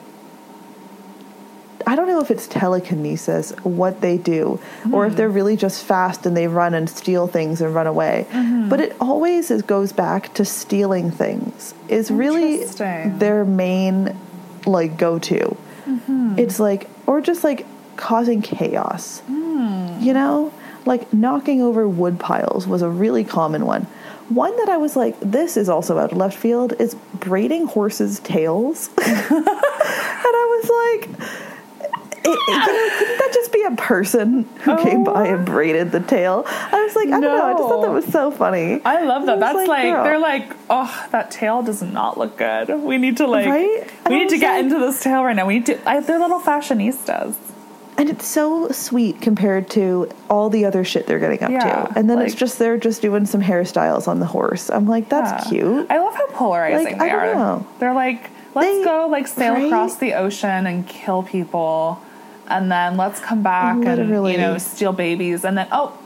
I don't know if it's telekinesis what they do or if they're really just fast and they run and steal things and run away. Mm-hmm. But it always is, goes back to stealing things. Is really their main like go to. Mm-hmm. It's like or just like causing chaos. Mm. You know? Like knocking over wood piles was a really common one. One that I was like, this is also out of left field, is braiding horses' tails. [LAUGHS] and I was like, it, it- you know, couldn't that just be a person who came by and oh. braided the tail. I was like, I don't know. I just thought that was so funny. I love that. I That's like, like, they're like, oh, that tail does not look good. We need to like, Right? We need to get like- into this tail right now. We need to. I, they're little fashionistas. And it's so sweet compared to all the other shit they're getting up Yeah, to. And then it's just they're just doing some hairstyles on the horse. I'm like, that's Yeah. cute. I love how polarizing Like, they I don't are. know. They're like, let's They- go like sail right? across the ocean and kill people, and then let's come back and you know steal babies, and then oh,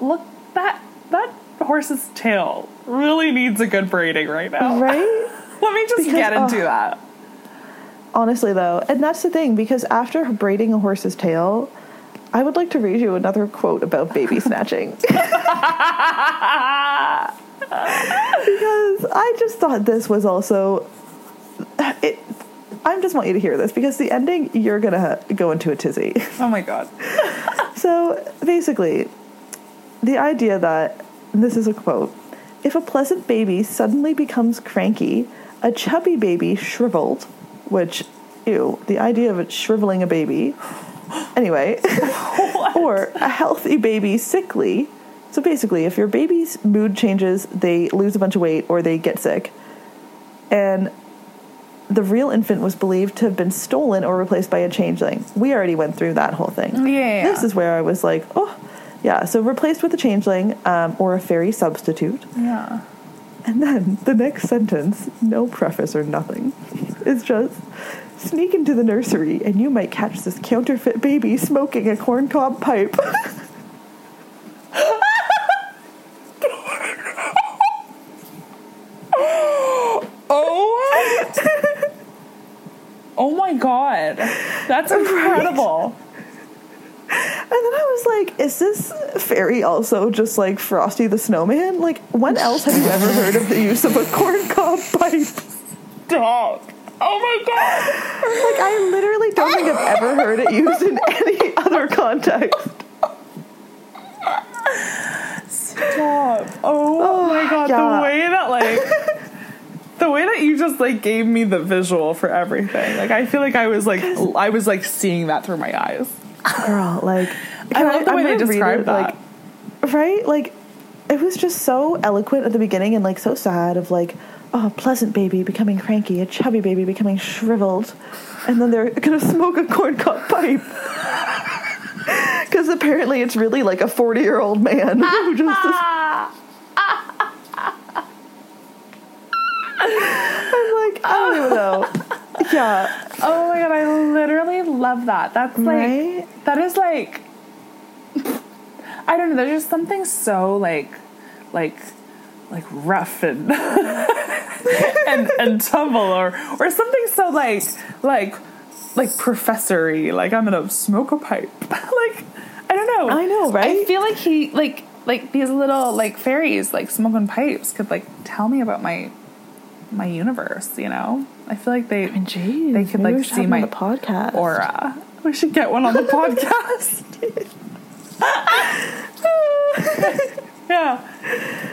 look that that horse's tail really needs a good braiding right now. Right? [LAUGHS] Let me just Because, get into oh. that. Honestly, though, and that's the thing because after braiding a horse's tail, I would like to read you another quote about baby snatching. [LAUGHS] because I just thought this was also. It, I just want you to hear this because the ending, you're going to go into a tizzy. [LAUGHS] Oh my god. So basically, the idea that and this is a quote if a pleasant baby suddenly becomes cranky, a chubby baby shriveled, which, ew, the idea of it shriveling a baby. Anyway, [LAUGHS] or a healthy baby sickly. So basically, if your baby's mood changes, they lose a bunch of weight or they get sick. And the real infant was believed to have been stolen or replaced by a changeling. We already went through that whole thing. Yeah. This is where I was like, oh, yeah. So replaced with a changeling um, or a fairy substitute. Yeah. And then the next sentence, no preface or nothing, is just sneak into the nursery and you might catch this counterfeit baby smoking a corncob pipe. [LAUGHS] [LAUGHS] Oh. [LAUGHS] oh my god. That's incredible. And then I was like, is this fairy also just like Frosty the Snowman? Like, when else have you ever heard of the use of a corncob pipe? Stop. Oh my god. Like, I literally don't think I've ever heard it used in any other context. Stop. Oh, oh my god. yeah. The way that like [LAUGHS] the way that you just like gave me the visual for everything. Like I feel like I was like I was like seeing that through my eyes. Girl, like, I love the I'm way they gonna read it, that. Like, right? Like, it was just so eloquent at the beginning and like so sad of like, oh, pleasant baby becoming cranky, a chubby baby becoming shriveled, and then they're gonna smoke a corn corncob pipe. [LAUGHS] Because apparently it's really like a 40 year old man [LAUGHS] who just is. [LAUGHS] I'm like, I don't even know. [LAUGHS] Yeah, Oh my god, I literally love that. That's like Right? that is like I don't know, there's just something so like like like rough and [LAUGHS] and and tumble or or something so like like like professory like I'm gonna smoke a pipe [LAUGHS] like I don't know I know, right? I feel like he like like these little like fairies like smoking pipes could like tell me about my my universe you know I feel like they Jeez, they could maybe we like see my him on the podcast. aura we should get one on the [LAUGHS] podcast [LAUGHS] yeah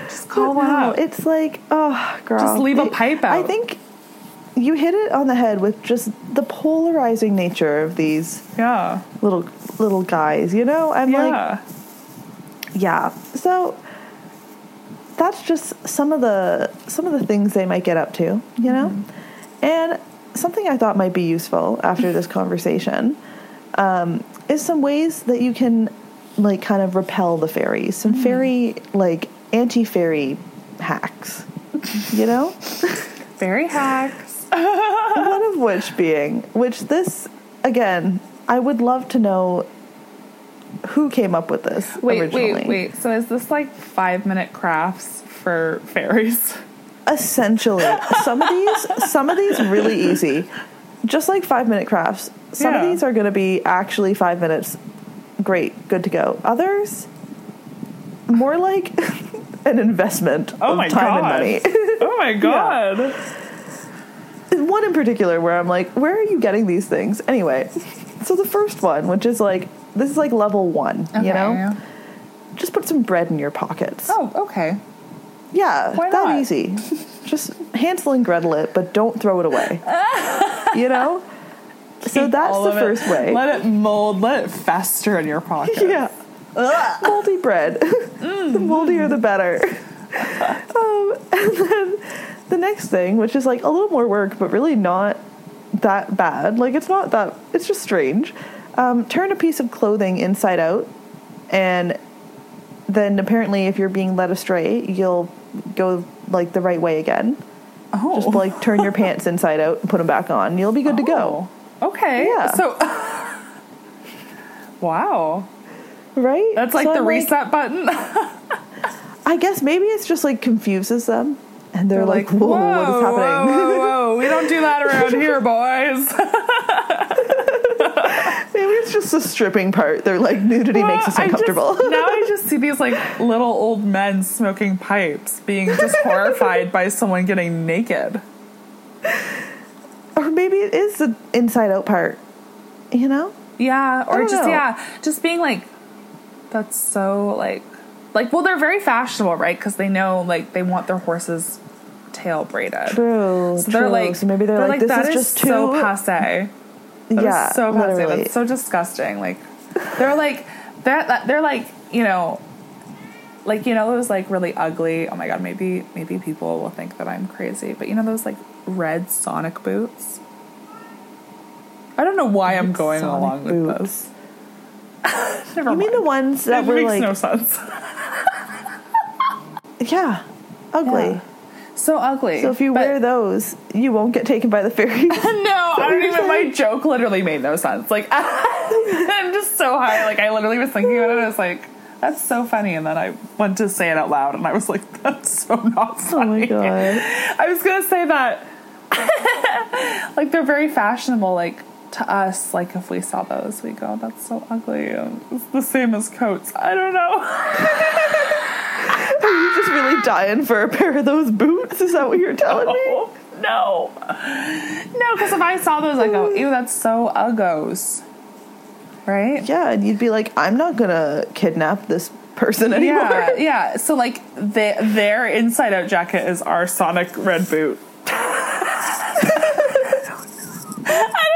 just call one No, out it's like, oh, girl. Just leave a pipe out. I think you hit it on the head with just the polarizing nature of these yeah little little guys. You know, I'm like, yeah yeah. So that's just some of the some of the things they might get up to. You know, Mm-hmm. and something I thought might be useful after this [LAUGHS] conversation um, is some ways that you can like kind of repel the fairies. Some Mm. fairy like anti fairy hacks. You know. [LAUGHS] fairy hacks One of which being, which this, again, I would love to know who came up with this wait originally. wait wait so is this like five minute crafts for fairies Essentially, some of these, some of these really easy, just like five minute crafts. Some Yeah. of these are going to be actually five minutes. Great, good to go. Others, more like [LAUGHS] an investment Oh of time God. and money. oh my [LAUGHS] god one in particular where I'm like, where are you getting these things? Anyway, so the first one, which is like, this is like level one, you know? Just put some bread in your pockets. oh okay yeah, why that not? easy. [LAUGHS] Just Hansel and Gretel it, but don't throw it away. [LAUGHS] you know? so that's the it. first way. Let it mold. Let it fester in your pocket. [LAUGHS] yeah. Moldy bread. the moldier the better. um, and then the next thing, which is like a little more work, but really not that bad. Like it's not that. It's just strange. Um, turn a piece of clothing inside out, and then apparently, if you're being led astray, you'll go like the right way again. Oh. Just like turn your pants inside out and put them back on. You'll be good to go. Oh, Okay. Yeah. So. [LAUGHS] wow. Right? That's like So the I'm reset button. [LAUGHS] I guess maybe it's just like confuses them, and they're, They're like, "Whoa, what is happening?" Whoa, whoa, whoa. We don't do that around [LAUGHS] here, boys. Maybe it's just the stripping part. They're like, nudity makes us I just- uncomfortable. [LAUGHS] now I just see these like [LAUGHS] little old men smoking pipes, being just [LAUGHS] horrified by someone getting naked. or maybe it is the inside out part. You know? Yeah, or just know. yeah, just being like, that's so like, like well, they're very fashionable, right? Because they know like they want their horses tail braided. True. So they're like, so maybe they're, like, this that is is just too. so passe. That yeah, so passe. That's so disgusting. Like, they're like they're that they're like you know, like you know those like really ugly. Oh my god, maybe maybe people will think that I'm crazy, but you know those like red Sonic boots. I don't know why I'm going Sonic along with boots. this. [LAUGHS] Never you mean the ones that it were makes like, no sense. [LAUGHS] yeah, ugly. Yeah. So ugly. So if you But- wear those, you won't get taken by the fairies. [LAUGHS] No, [LAUGHS] I what don't even. My joke literally made no sense. Like, [LAUGHS] I'm just so high. Like, I literally was thinking about it. I was like, that's so funny. And then I went to say it out loud, and I was like, that's so not funny. oh my god. I was gonna say that, like, they're very fashionable. Like to us, like if we saw those, we go, that's so ugly. And it's the same as coats. I don't know. You just really dying for a pair of those boots? Is that what you're telling me? No, no, no. Because if I saw those, I go, ew, that's so uggos. Right? Yeah, and you'd be like, I'm not gonna kidnap this person anymore. Yeah, yeah. So like they, their inside out jacket is our Sonic red boot. [LAUGHS] I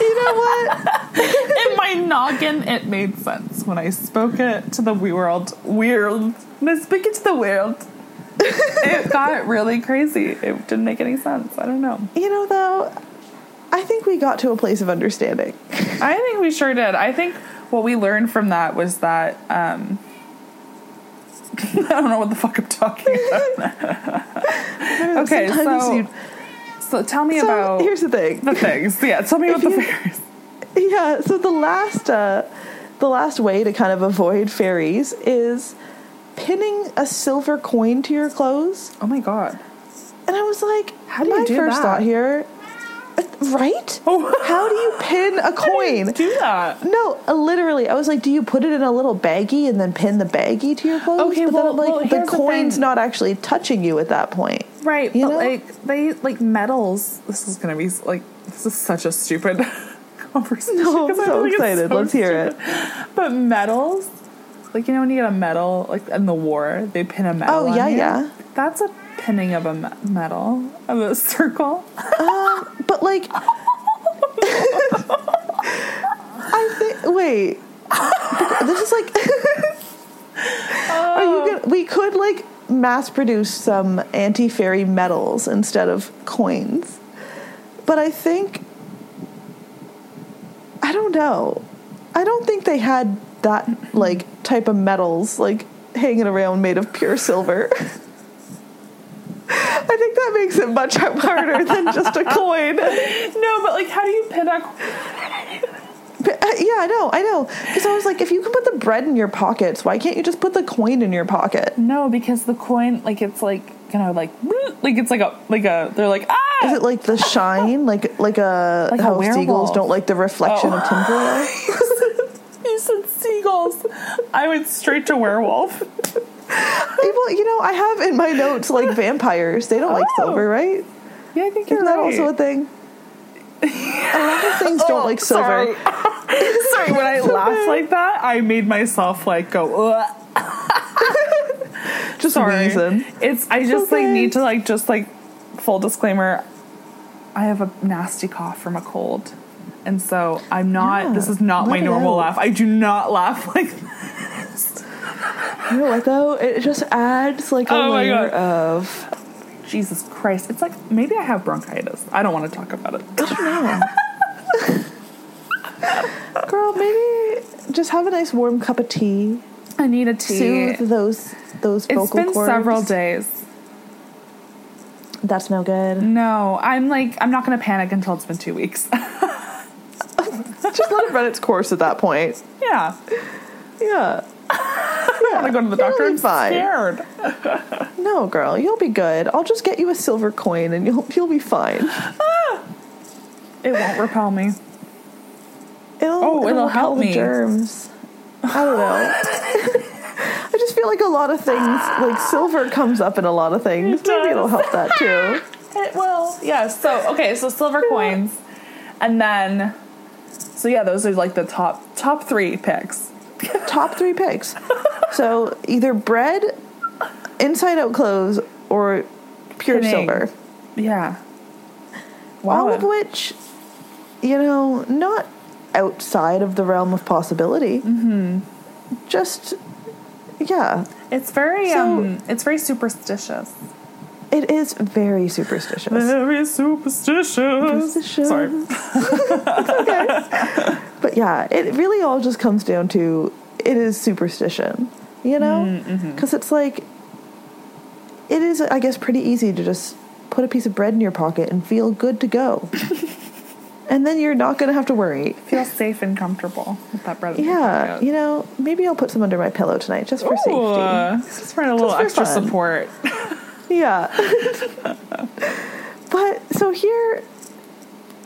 You know what? don't know. You know what? In my noggin, it made sense when I spoke it to the we world. Weird. I speak it to the world, it [LAUGHS] got really crazy. It didn't make any sense. I don't know. You know, though, I think we got to a place of understanding. I think we sure did. I think what we learned from that was that um, [LAUGHS] I don't know what the fuck I'm talking about. [LAUGHS] okay, so you- so tell me so about here's the thing. the things. Yeah, tell me about the you- fairies. Yeah, so the last uh the last way to kind of avoid fairies is pinning a silver coin to your clothes. Oh my god. And I was like, How do you my do first that? thought here uh, right? Oh. How do you pin a [LAUGHS] coin? Do that. No, uh, literally. I was like, do you put it in a little baggie and then pin the baggie to your clothes? Okay, but well- then, like, well, the here's the coin's not actually touching you at that point. Right, You but know? like they like metals. This is gonna be like this is such a stupid [LAUGHS] conversation. No, I'm so excited. so Let's hear it. But metals, like you know when you get a medal, like in the war, they pin a medal. Oh, yeah, you. yeah. That's a pinning of a me- medal of a circle. Um, but like, [LAUGHS] I think. Wait, this is like. Are you gonna, we could like mass produce some anti fairy medals instead of coins, but I think. I don't know. I don't think they had that like type of metals like hanging around made of pure silver. [LAUGHS] I think that makes it much harder than just a coin. no, but like, how do you pin a? Uh, yeah, I know, I know. Because I was like, if you can put the bread in your pockets, why can't you just put the coin in your pocket? No, because the coin, like, it's like kind of like, like it's like a like a. They're like ah. Is it like the shine, like like a Like a how seagulls don't like the reflection Oh. of tinfoil? [LAUGHS] [LAUGHS] you said seagulls. I went straight to werewolf. well, you know, I have in my notes like [LAUGHS] vampires. They don't like Oh. silver, right? Yeah, I think you're Isn't that right. also a thing? [LAUGHS] a lot of things don't Oh, like silver. Sorry. [LAUGHS] sorry, when I laughed like that, I made myself like go. Just Sorry. reason. It's I just like need to like just like full disclaimer. I have a nasty cough from a cold. And so I'm not, Yeah, this is not my normal out. laugh. I do not laugh [LAUGHS] like You know what though? It just adds like a Oh layer of Jesus Christ. It's like maybe I have bronchitis. I don't want to talk about it. I don't know. [LAUGHS] girl. Maybe just have a nice warm cup of tea. I need a tea. Soothe those those It's vocal been cords. several days. That's no good. No, I'm like I'm not gonna panic until it's been two weeks. [LAUGHS] just let it run its course at that point. yeah. Yeah. I want to go to the doctor. I'm fine. scared. [LAUGHS] No, girl, you'll be good. I'll just get you a silver coin and you'll you'll be fine. [LAUGHS] It won't repel me. It'll, Oh, it'll repel help me. Germs. I don't know. [LAUGHS] I just feel like a lot of things, like silver, comes up in a lot of things. It Maybe it'll help that too. It will. Yes. So okay. So silver coins, and then, so yeah, those are like the top top three picks. [LAUGHS] Top three picks. So either bread, inside out clothes, or pure silver. Yeah. All of which, you know, not outside of the realm of possibility. Mm-hmm. Just, yeah, It's very So- um. It's very superstitious. It is very superstitious. Very superstitious. Superstitious. Sorry. [LAUGHS] But yeah, it really all just comes down to it is superstition, you know? Mm, mm-hmm. Because it's like, it is, I guess, pretty easy to just put a piece of bread in your pocket and feel good to go. [LAUGHS] and then you're not going to have to worry. Feel safe and comfortable with that bread. Yeah, you know, maybe I'll put some under my pillow tonight just for Ooh, safety. Just for a little for extra fun. support. [LAUGHS] Yeah. but so here,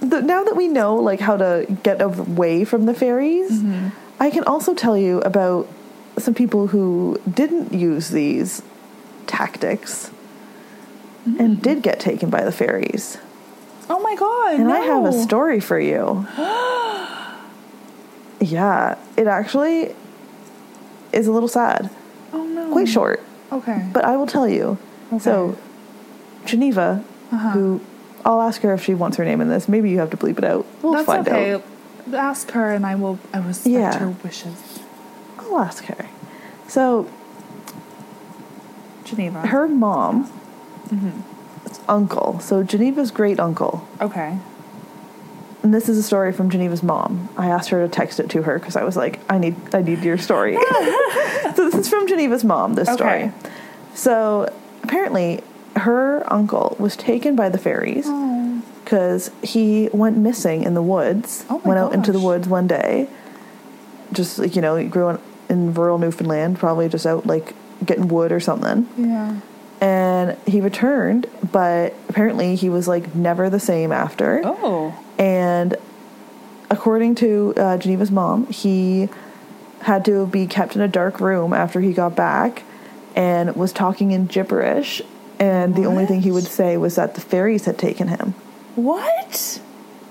the, now that we know like how to get away from the fairies, Mm-hmm. I can also tell you about some people who didn't use these tactics Mm. and did get taken by the fairies. Oh my god! And I have a story for you. [GASPS] yeah, it actually is a little sad. Oh no! Quite short, Okay. but I will tell you. So, Geneva, Uh-huh. who I'll ask her if she wants her name in this. Maybe you have to bleep it out. We'll That's find okay. out. Ask her, and I will. I respect Yeah. her wishes. I'll ask her. So, Geneva. her mom, Mm-hmm. uncle, so Geneva's great uncle, Okay. and this is a story from Geneva's mom. I asked her to text it to her because I was like, I need, I need your story. [LAUGHS] so this is from Geneva's mom. This Okay. story. So apparently, her uncle was taken by the fairies because he went missing in the woods. Oh my went out into the woods one day. Just like you know, he grew in, in rural Newfoundland, probably just out like getting wood or something. Yeah. And he returned, but apparently he was like never the same after. Oh. And according to uh, Geneva's mom, he had to be kept in a dark room after he got back and was talking in gibberish. And the only thing he would say was that the fairies had taken him. What?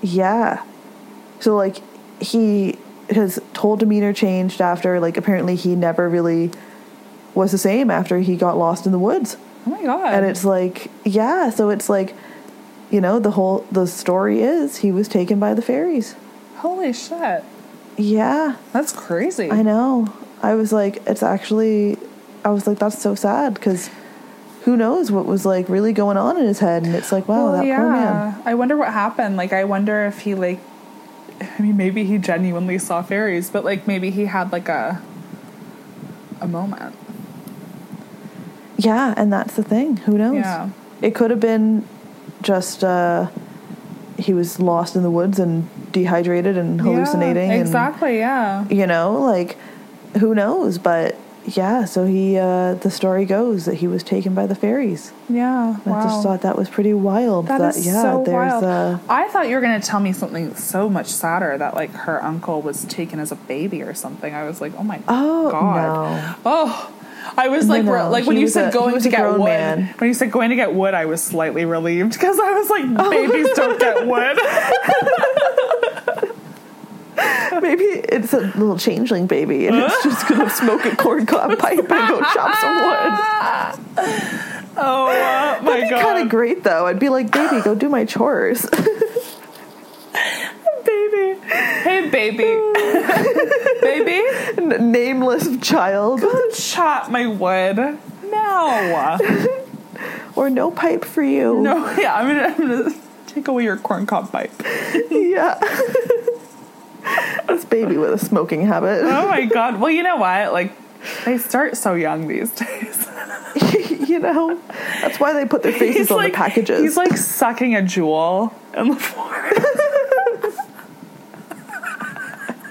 Yeah. So, like, he, his whole demeanor changed after, like, apparently he never really was the same after he got lost in the woods. Oh my god. And it's like, yeah, so it's like, you know, the whole, the story is he was taken by the fairies. holy shit. Yeah, That's crazy. I know. I was like, it's actually, I was like, that's so sad because who knows what was like really going on in his head. And it's like, wow, Well, that poor man. I wonder what happened. Like, I wonder if he like. I mean, maybe he genuinely saw fairies, but like maybe he had like a a moment. Yeah, and that's the thing. Who knows? Yeah. It could have been just, uh, he was lost in the woods and dehydrated and hallucinating. Yeah, and- exactly. yeah. you know like who knows but yeah so he uh the story goes that he was taken by the fairies Yeah. i wow. just thought that was pretty wild That is yeah so there's wild. uh I thought you were gonna tell me something so much sadder that like her uncle was taken as a baby or something. I was like, oh my oh god. Oh, I was like, no, re- like he when you said a- going to get wood. man. When you said going to get wood, I was slightly relieved because I was like, [LAUGHS] Oh. babies don't get wood. [LAUGHS] [LAUGHS] maybe it's a little changeling baby and it's just gonna [LAUGHS] smoke a corn cob pipe and go chop some wood [LAUGHS] Oh uh, my That'd be god. kind of great though. I'd be like, baby, go do my chores. baby. Hey baby. baby. N- Nameless child. Go chop my wood. No. Or no pipe for you. No, yeah, I'm gonna, I'm gonna take away your corn cob pipe. Yeah. This baby with a smoking habit. Oh my god. Well, you know what? Like, they start so young these days. [LAUGHS] you know? That's why they put their faces on like, the packages. He's like sucking a Juul in the forest. [LAUGHS]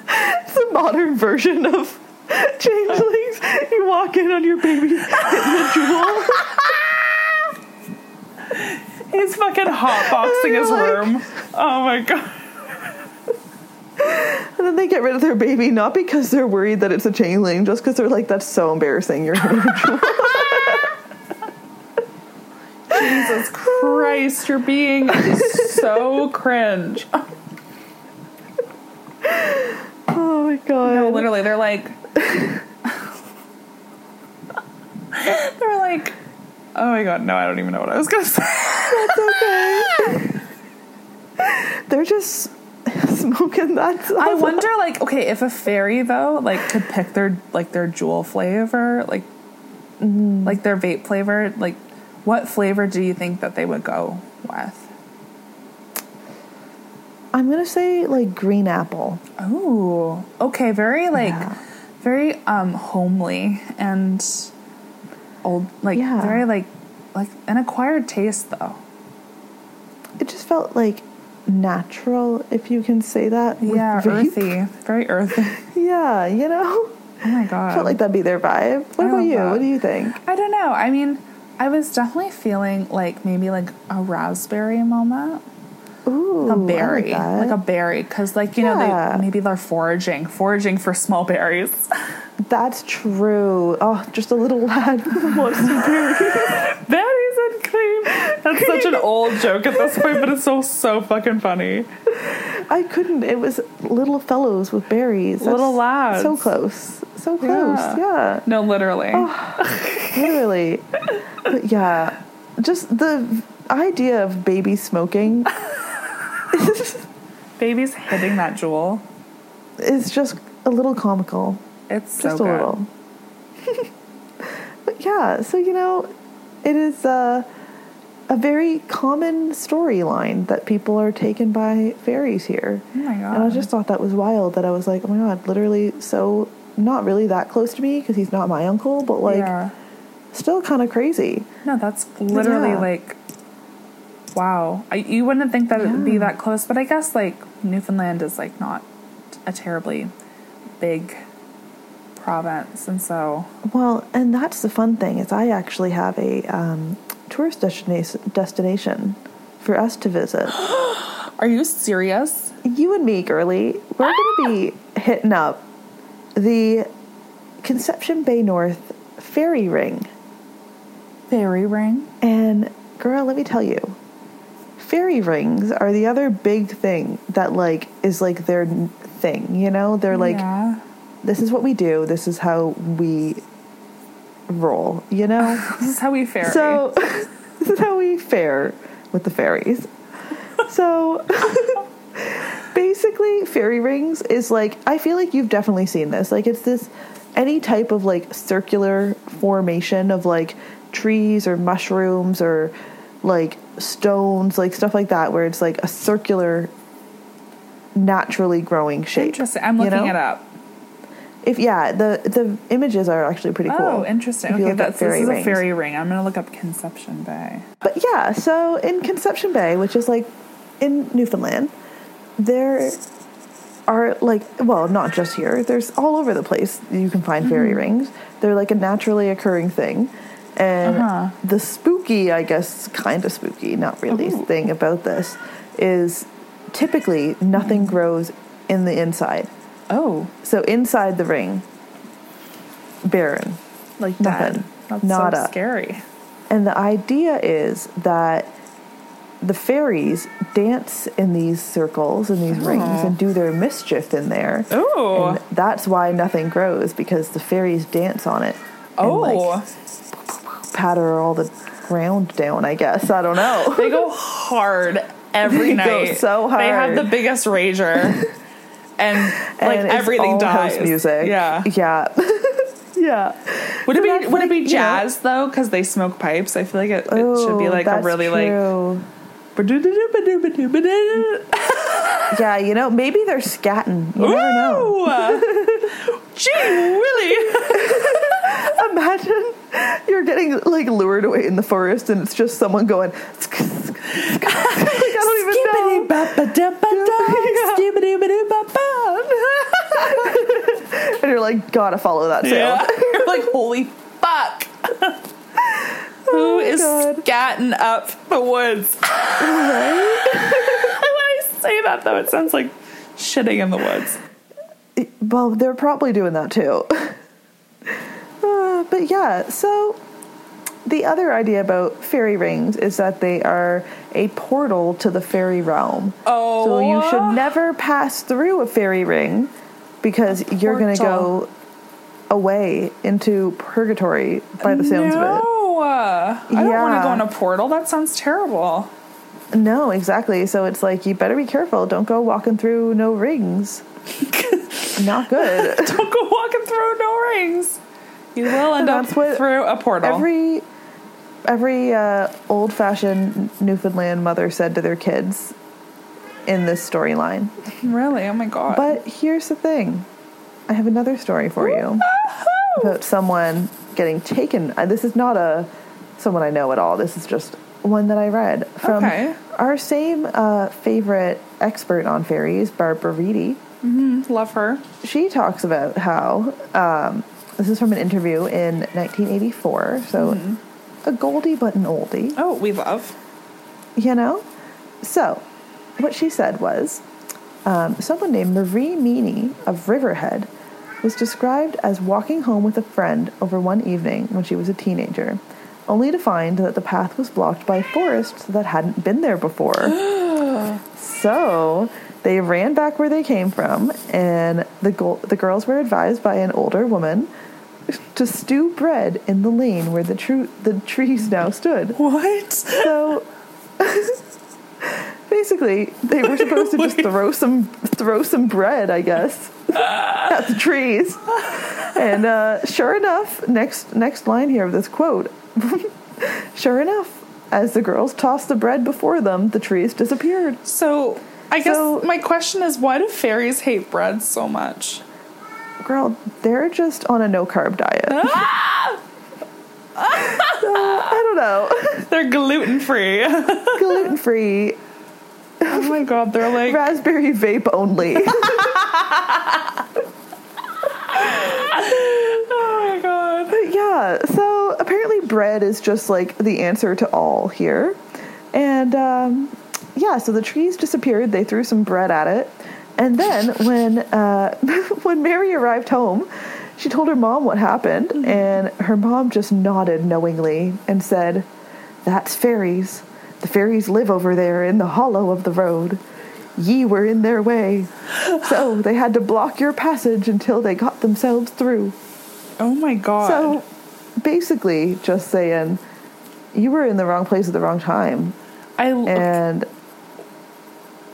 it's a modern version of changelings. You walk in on your baby hitting a Juul. He's fucking hotboxing his Like- room. Oh my god. [LAUGHS] And then they get rid of their baby, not because they're worried that it's a changeling, just because they're like, that's so embarrassing. You're hitting a. [LAUGHS] Jesus Christ, you're being so [LAUGHS] cringe. Oh my god. No, literally, they're like, they're like, oh my god, no, I don't even know what I was gonna say. That's okay. they're just smoking that. I wonder, like, okay, if a fairy though, like, could pick their like their Juul flavor, like, like their vape flavor, like, what flavor do you think that they would go with? I'm gonna say like green apple. Oh, okay, very like, Yeah. very um homely and old, like Yeah. very like like an acquired taste though. It just felt like natural, if you can say that. Yeah, earthy, very earthy. [LAUGHS] Yeah, you know? Oh my god. I felt like that'd be their vibe. What I about you? that. What do you think? I don't know. I mean, I was definitely feeling like maybe like a raspberry moment, Ooh, a berry, that. like, a berry, because like you know they maybe they're foraging, foraging for small berries. [LAUGHS] That's true. Oh, just a little [LAUGHS] lad wants some berries. berries and cream. That's such an old joke at this point, but it's so so fucking funny. I couldn't. It was little fellows with berries. That's Little lads. So close. So close. Yeah. Yeah. No, literally. Oh, literally. but yeah. Just the idea of baby smoking [LAUGHS] Baby's hitting that Juul. is just a little comical. It's so Just a good. little. [LAUGHS] but yeah, so you know, it is uh, a very common storyline that people are taken by fairies here. Oh my god. And I just thought that was wild that I was like, oh my god, literally so not really that close to me because he's not my uncle, but like yeah. still kind of crazy. No, that's literally Yeah. like, wow. I, you wouldn't think that it would be that close, but I guess like Newfoundland is like not a terribly big province, and so Well, and that's the fun thing is I actually have a um, tourist destination destination for us to visit. [GASPS] are you serious? you and me, girly, we're going to be hitting up the Conception Bay North Fairy ring. Fairy ring? And girl, let me tell you, fairy rings are the other big thing that like is like their thing. You know, they're like, yeah. This is what we do. This is how we roll. You know. [LAUGHS] This is how we fare. So eh? [LAUGHS] this is how we fare with the fairies. So [LAUGHS] basically, fairy rings is like I feel like you've definitely seen this. Like it's this any type of like circular formation of like trees or mushrooms or like stones, like stuff like that, where it's like a circular, naturally growing shape. interesting. I'm you looking know? it up. If yeah, the the images are actually pretty cool. Oh, interesting. Okay, that's this is a fairy ring. I'm gonna look up Conception Bay. But yeah, so in Conception Bay, which is like in Newfoundland, there are like, well, not just here, there's all over the place you can find fairy Mm-hmm. rings. They're like a naturally occurring thing. And Uh-huh. the spooky, I guess, kind of spooky, not really, Ooh. thing about this is typically nothing grows in the inside. Oh, So inside the ring, barren. like Nothing. That's Nada. so scary. And the idea is that the fairies dance in these circles and these rings oh. and do their mischief in there. Oh, that's why nothing grows because the fairies dance on it. and, oh, like, patter all the ground down. I guess I don't know. They go [LAUGHS] hard every They go night. so They have the biggest rager. [LAUGHS] And like And everything dies. House music. Yeah. yeah, [LAUGHS] yeah. Would So it be would like, it be you know- jazz though? Because they smoke pipes. I feel like it, it should be Ooh, like a really true. like. [LAUGHS] Yeah, you know, maybe they're scatting. You never know. Ooh! [LAUGHS] Gee Willy! Imagine you're getting like lured away in the forest and it's just someone going. like, I don't even know. [LAUGHS] And you're like, gotta follow that sound. Yeah. [LAUGHS] You're like, holy fuck. [LAUGHS] Who is God. scatting up the woods? Right? when I say that though, it sounds like shitting in the woods. Well, they're probably doing that too. Uh, but yeah, so the other idea about fairy rings is that they are a portal to the fairy realm. Oh. So you oh. should never pass through a fairy ring because you're going to go away into purgatory by the sounds of it. no. I don't want to go in a portal. That sounds terrible. No, exactly. So it's like you better be careful. Don't go walking through no rings. [LAUGHS] Not good. Don't go walking through no rings. You will end up what through a portal. every every uh, old-fashioned Newfoundland mother said to their kids in this storyline. really? Oh my god. But here's the thing. I have another story for you about someone getting taken. uh, This is not a someone I know at all. This is just one that I read from Okay. our same uh, favorite expert on fairies, Barbara Rieti. Love her. She talks about how um, this is from an interview in 1984. So a Goldie but an oldie Oh, we love. you know? So, what she said was um, someone named Marie Meany of Riverhead was described as walking home with a friend over one evening when she was a teenager, only to find that the path was blocked by forests that hadn't been there before. [GASPS] so, they ran back where they came from, and the, go- the girls were advised by an older woman to stew bread in the lane where the, tru- the trees now stood. What? So [LAUGHS] basically, they were supposed to just [LAUGHS] throw some throw some bread, I guess, [LAUGHS] at the trees. And uh, sure enough, next next line here of this quote. sure enough, as the girls tossed the bread before them, the trees disappeared. So, I guess So- my question is why do fairies hate bread so much? Girl, they're just on a no carb diet. Ah! [LAUGHS] I don't know. [LAUGHS] They're gluten free. [LAUGHS] Gluten free, oh my god, they're like raspberry vape only. Oh my god. But yeah, so apparently bread is just like the answer to all here. And um, yeah, so the trees disappeared. They threw some bread at it. And then when uh, [LAUGHS] when Mary arrived home, she told her mom what happened, and her mom just nodded knowingly and said, "That's fairies. The fairies live over there in the hollow of the road. Ye were in their way, [GASPS] so they had to block your passage until they got themselves through." Oh my god. So basically, just saying, you were in the wrong place at the wrong time, I and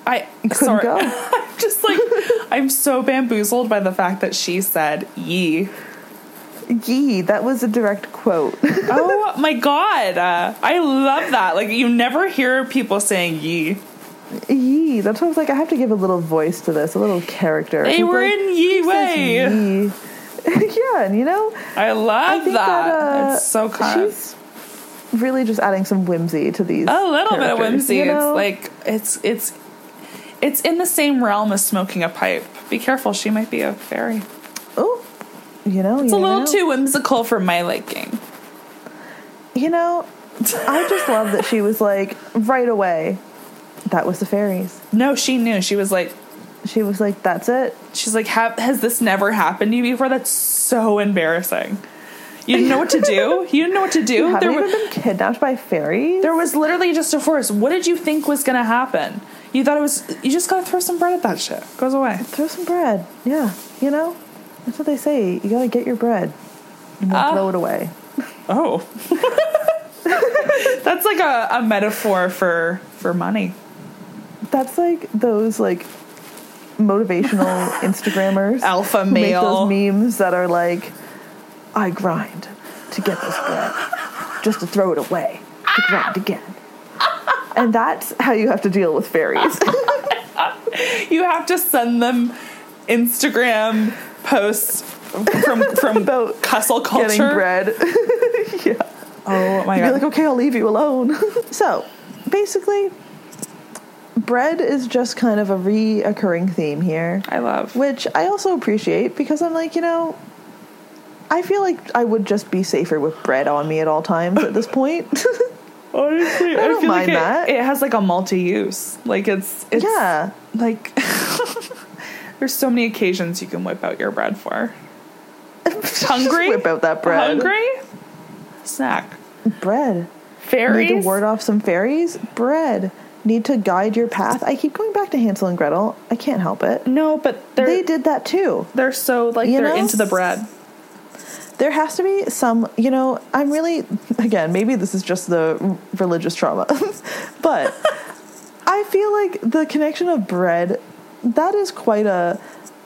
I couldn't sorry. go. [LAUGHS] I'm [LAUGHS] just like I'm so bamboozled by the fact that she said ye. yee, that was a direct quote. [LAUGHS] Oh my god. Uh, I love that. Like you never hear people saying ye. yee, that's what I was like. I have to give a little voice to this, a little character. They were like, in ye way. yee?" [LAUGHS] yeah, and you know, I love I that. that, uh, it's so kind she's really just adding some whimsy to these. a little bit of whimsy. you know? It's like it's it's it's in the same realm as smoking a pipe. Be careful, she might be a fairy. oh, you know, It's a little too whimsical for my liking. You know, I just love that she was like right away. That was the fairies. No, she knew. She was like, She was like, "That's it." she's like, "Ha- has this never happened to you before? That's so embarrassing. You didn't know what to do. [LAUGHS] You didn't know what to do. Have There, you wa- even been kidnapped by fairies? there was literally just a forest. What did you think was gonna happen? You thought it was. You just gotta throw some bread at that shit. Goes away. Throw some bread. Yeah, you know, that's what they say. You gotta get your bread and Ah. throw it away. Oh, [LAUGHS] That's like a, a metaphor for for money. That's like those like motivational [LAUGHS] Instagrammers. Alpha who make those memes that are like, I grind to get this bread, just to throw it away, to grind again. And that's how you have to deal with fairies. [LAUGHS] [LAUGHS] You have to send them Instagram posts from from [LAUGHS] About hustle culture. Getting bread. yeah. Oh my You'd be god. like, okay, I'll leave you alone. so, basically, bread is just kind of a reoccurring theme here, I love. which I also appreciate because I'm like, you know, I feel like I would just be safer with bread on me at all times at this point. Honestly, I don't mind like that. it has like a multi-use. Like it's it's yeah. like [LAUGHS] there's so many occasions you can whip out your bread for. [LAUGHS] Hungry? Whip out that bread. Hungry? Snack. Bread. Fairies. Need to ward off some fairies? Bread. Need to guide your path? I keep going back to Hansel and Gretel. I can't help it. no, but they're They did that too. they're so like You they're know? into the bread. There has to be some you know i'm really again maybe this is just the religious trauma [LAUGHS] but i feel like the connection of bread that is quite a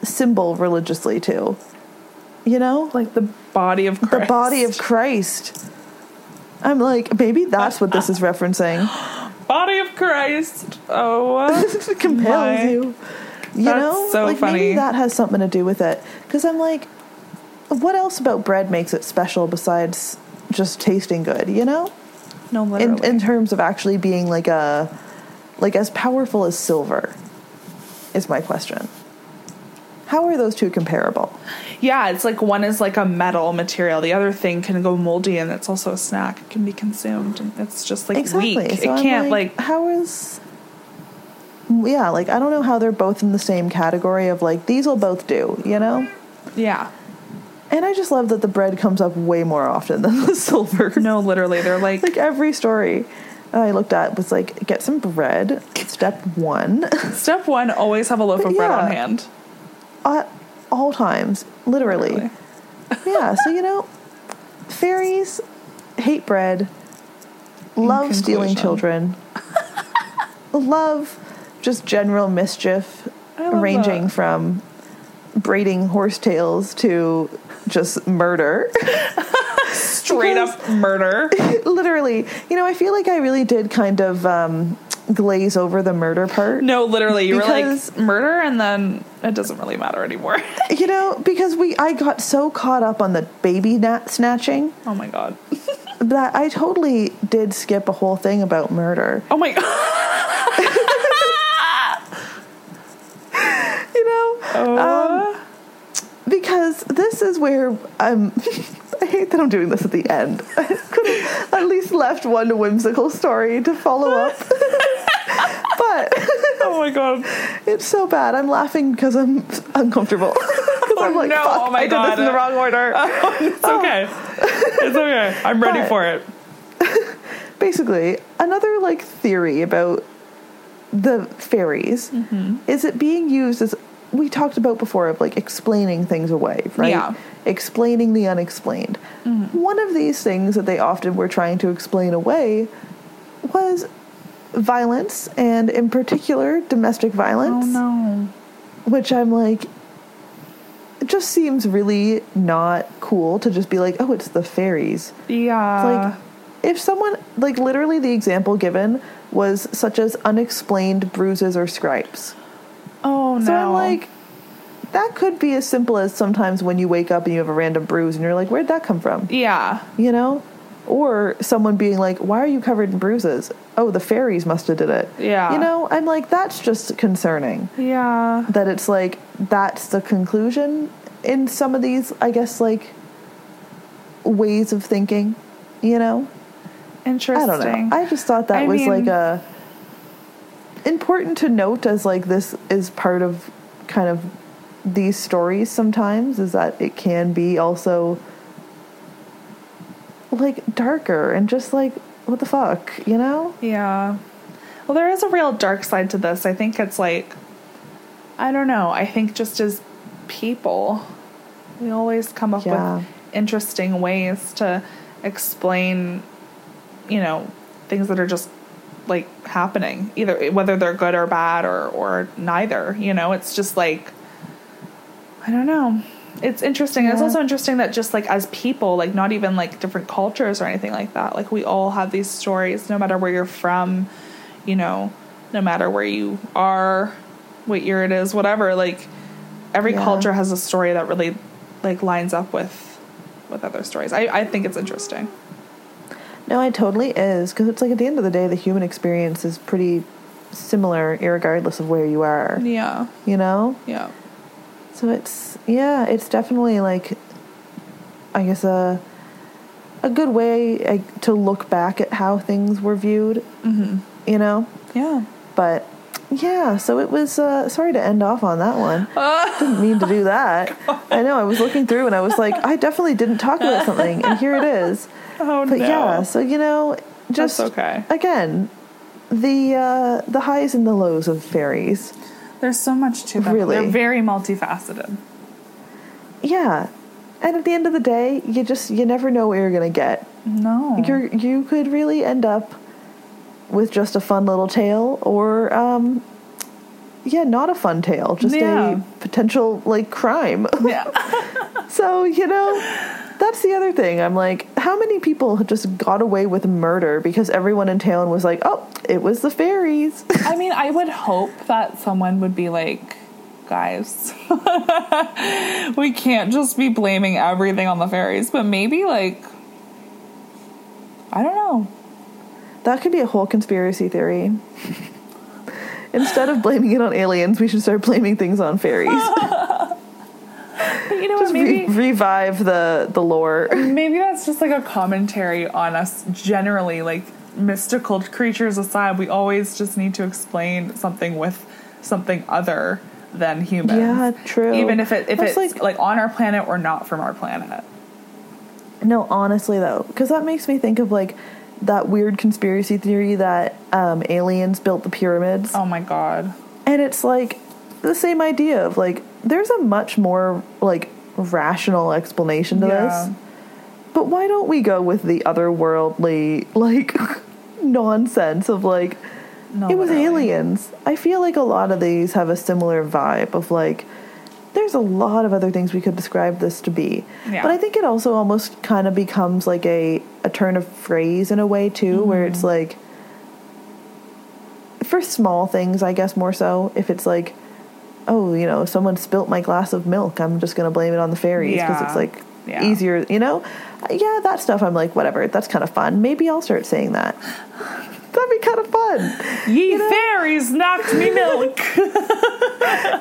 symbol religiously too you know Like the body of Christ. the body of christ i'm like maybe that's what this is referencing [GASPS] body of Christ. Oh, it [LAUGHS] uh, compels My. you you That's know so like funny. maybe that has something to do with it because i'm like what else about bread makes it special besides just tasting good you know no, in, literally. in terms of actually being like a like as powerful as silver is my question how are those two comparable yeah, it's like one is like a metal material. The other thing can go moldy, and it's also a snack. It can be consumed, and it's just like exactly weak. so it I'm can't like, how is yeah like i don't know how they're both in the same category of like these will both do you know yeah. And i just love that the bread comes up way more often than the [LAUGHS] silver No, literally, they're like, like every story I looked at was like get some bread. Step one, [LAUGHS] step one: always have a loaf of bread Yeah. on hand. at all times, literally. Literally. [LAUGHS] Yeah, so you know, fairies hate bread, love stealing children, love just general mischief, ranging that. from braiding horsetails to just murder. Straight Because- up murder. literally, you know, I feel like I really did kind of um, glaze over the murder part. No, literally, you Because- were like murder, and then it doesn't really matter anymore. [LAUGHS] You know, because we I got so caught up on the baby nat- snatching oh my god. [LAUGHS] that I totally did skip a whole thing about murder. Oh my god. [LAUGHS] You know, Oh. Because this is where I'm. [LAUGHS] I hate that I'm doing this at the end. [LAUGHS] I could have at least left one whimsical story to follow up. [LAUGHS] but oh my god. it's so bad. I'm laughing because I'm uncomfortable. Because I'm Oh like, no, fuck, oh my I did this in the wrong order. It's okay. It's okay. I'm ready But- for it. basically another like theory about the fairies Mm-hmm. is it being used as we talked about before of like explaining things away right Yeah. Mm-hmm. explaining the unexplained one of these things that they often were trying to explain away was violence and in particular domestic violence. Oh no. which i'm like it just seems really not cool to just be like oh it's the fairies Yeah. like if someone like literally the example given was such as unexplained bruises or scrapes oh no. so i'm like that could be as simple as sometimes when you wake up and you have a random bruise and you're like where'd that come from yeah. you know or someone being like why are you covered in bruises oh the fairies must have did it Yeah. you know i'm like that's just concerning Yeah. that it's like that's the conclusion in some of these i guess like ways of thinking you know Interesting. I don't know. I just thought that I was mean- like a important to note as like this is part of kind of these stories sometimes is that it can be also like darker and just like what the fuck, you know? Yeah. Well, there is a real dark side to this. I think it's like, I don't know. I think just as people, we always come up Yeah. with interesting ways to explain you know, things that are just like happening, either whether they're good or bad or or neither. You know, it's just like I don't know. It's interesting. It's also interesting that just like as people, like not even like different cultures or anything like that. Like we all have these stories, no matter where you're from, you know, no matter where you are, what year it is, whatever. Like every Yeah. culture has a story that really like lines up with with other stories. I I think it's interesting. No, it totally is because it's like at the end of the day, the human experience is pretty similar, regardless of where you are. Yeah. You know, Yeah. so it's yeah, it's definitely like, I guess a a good way to look back at how things were viewed. Mm-hmm. You know, Yeah. but yeah, so it was. Uh, sorry to end off on that one. [LAUGHS] Didn't mean to do that. [LAUGHS] I know. I was looking through and I was like, I definitely didn't talk about something, and here it is. Oh But no. yeah, so you know, just That's okay. again, the uh, the highs and the lows of fairies. There's so much to them. Really? They're very multifaceted. Yeah, and at the end of the day, you just you never know what you're gonna get. No. You're you could really end up with just a fun little tale, or um, yeah, not a fun tale, just Yeah. a potential like crime. yeah. [LAUGHS] so you know. That's the other thing. I'm like, how many people just got away with murder because everyone in town was like, "Oh, it was the fairies." I mean, I would hope that someone would be like, guys, [LAUGHS] we can't just be blaming everything on the fairies, but maybe like, I don't know. That could be a whole conspiracy theory. [LAUGHS] Instead of blaming it on aliens, we should start blaming things on fairies. [LAUGHS] But you know Just what? re- Maybe revive the the lore. [LAUGHS] maybe that's just like a commentary on us generally, like mystical creatures aside. We always just need to explain something with something other than humans. Yeah, true. Even if it if That's it's like- like on our planet or not from our planet. No, honestly though, because that makes me think of like that weird conspiracy theory that um, aliens built the pyramids, Oh my god. and it's like the same idea of like there's a much more like rational explanation to Yeah. this. But why don't we go with the otherworldly like [LAUGHS] nonsense of like No, it was aliens. I feel like a lot of these have a similar vibe of like there's a lot of other things we could describe this to be. Yeah. But I think it also almost kind of becomes like a a turn of phrase in a way too where it's Mm-hmm. like for small things, I guess more so if it's like oh, you know, someone spilt my glass of milk, I'm just going to blame it on the fairies because Yeah. it's like Yeah. easier, you know? Yeah, that stuff I'm like whatever, that's kind of fun. Maybe I'll start saying that. That'd be kind of fun. Ye know? fairies knocked me milk. [LAUGHS]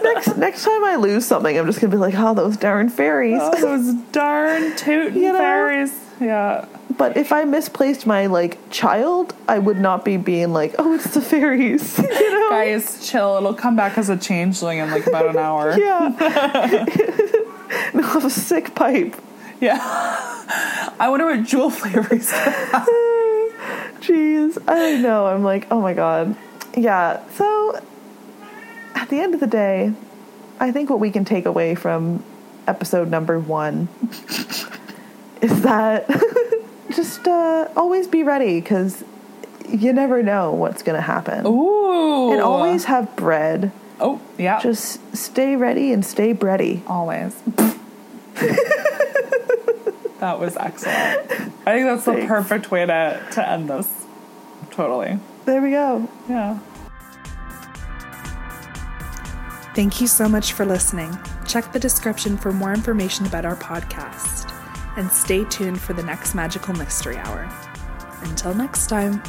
next next time I lose something, I'm just gonna be like, oh, those darn fairies. Oh, those darn tootin' You know? fairies. Yeah. But if I misplaced my like child, I would not be being like, oh, it's the fairies. [LAUGHS] you know? Guys, chill. It'll come back as a changeling in like about an hour. [LAUGHS] Yeah. no, have a sick pipe. Yeah. I wonder what Juul flavors. Jeez, I know. I'm like, oh my god. Yeah. So at the end of the day, I think what we can take away from episode number one [LAUGHS] is that [LAUGHS] just uh, always be ready because you never know what's going to happen. Ooh. And always have bread. Oh, yeah. Just stay ready and stay bready. always. [LAUGHS] that was excellent. I think that's the perfect way to, to end this. Totally. There we go. Yeah. Thank you so much for listening. Check the description for more information about our podcast. And stay tuned for the next Magical Mystery Hour. Until next time.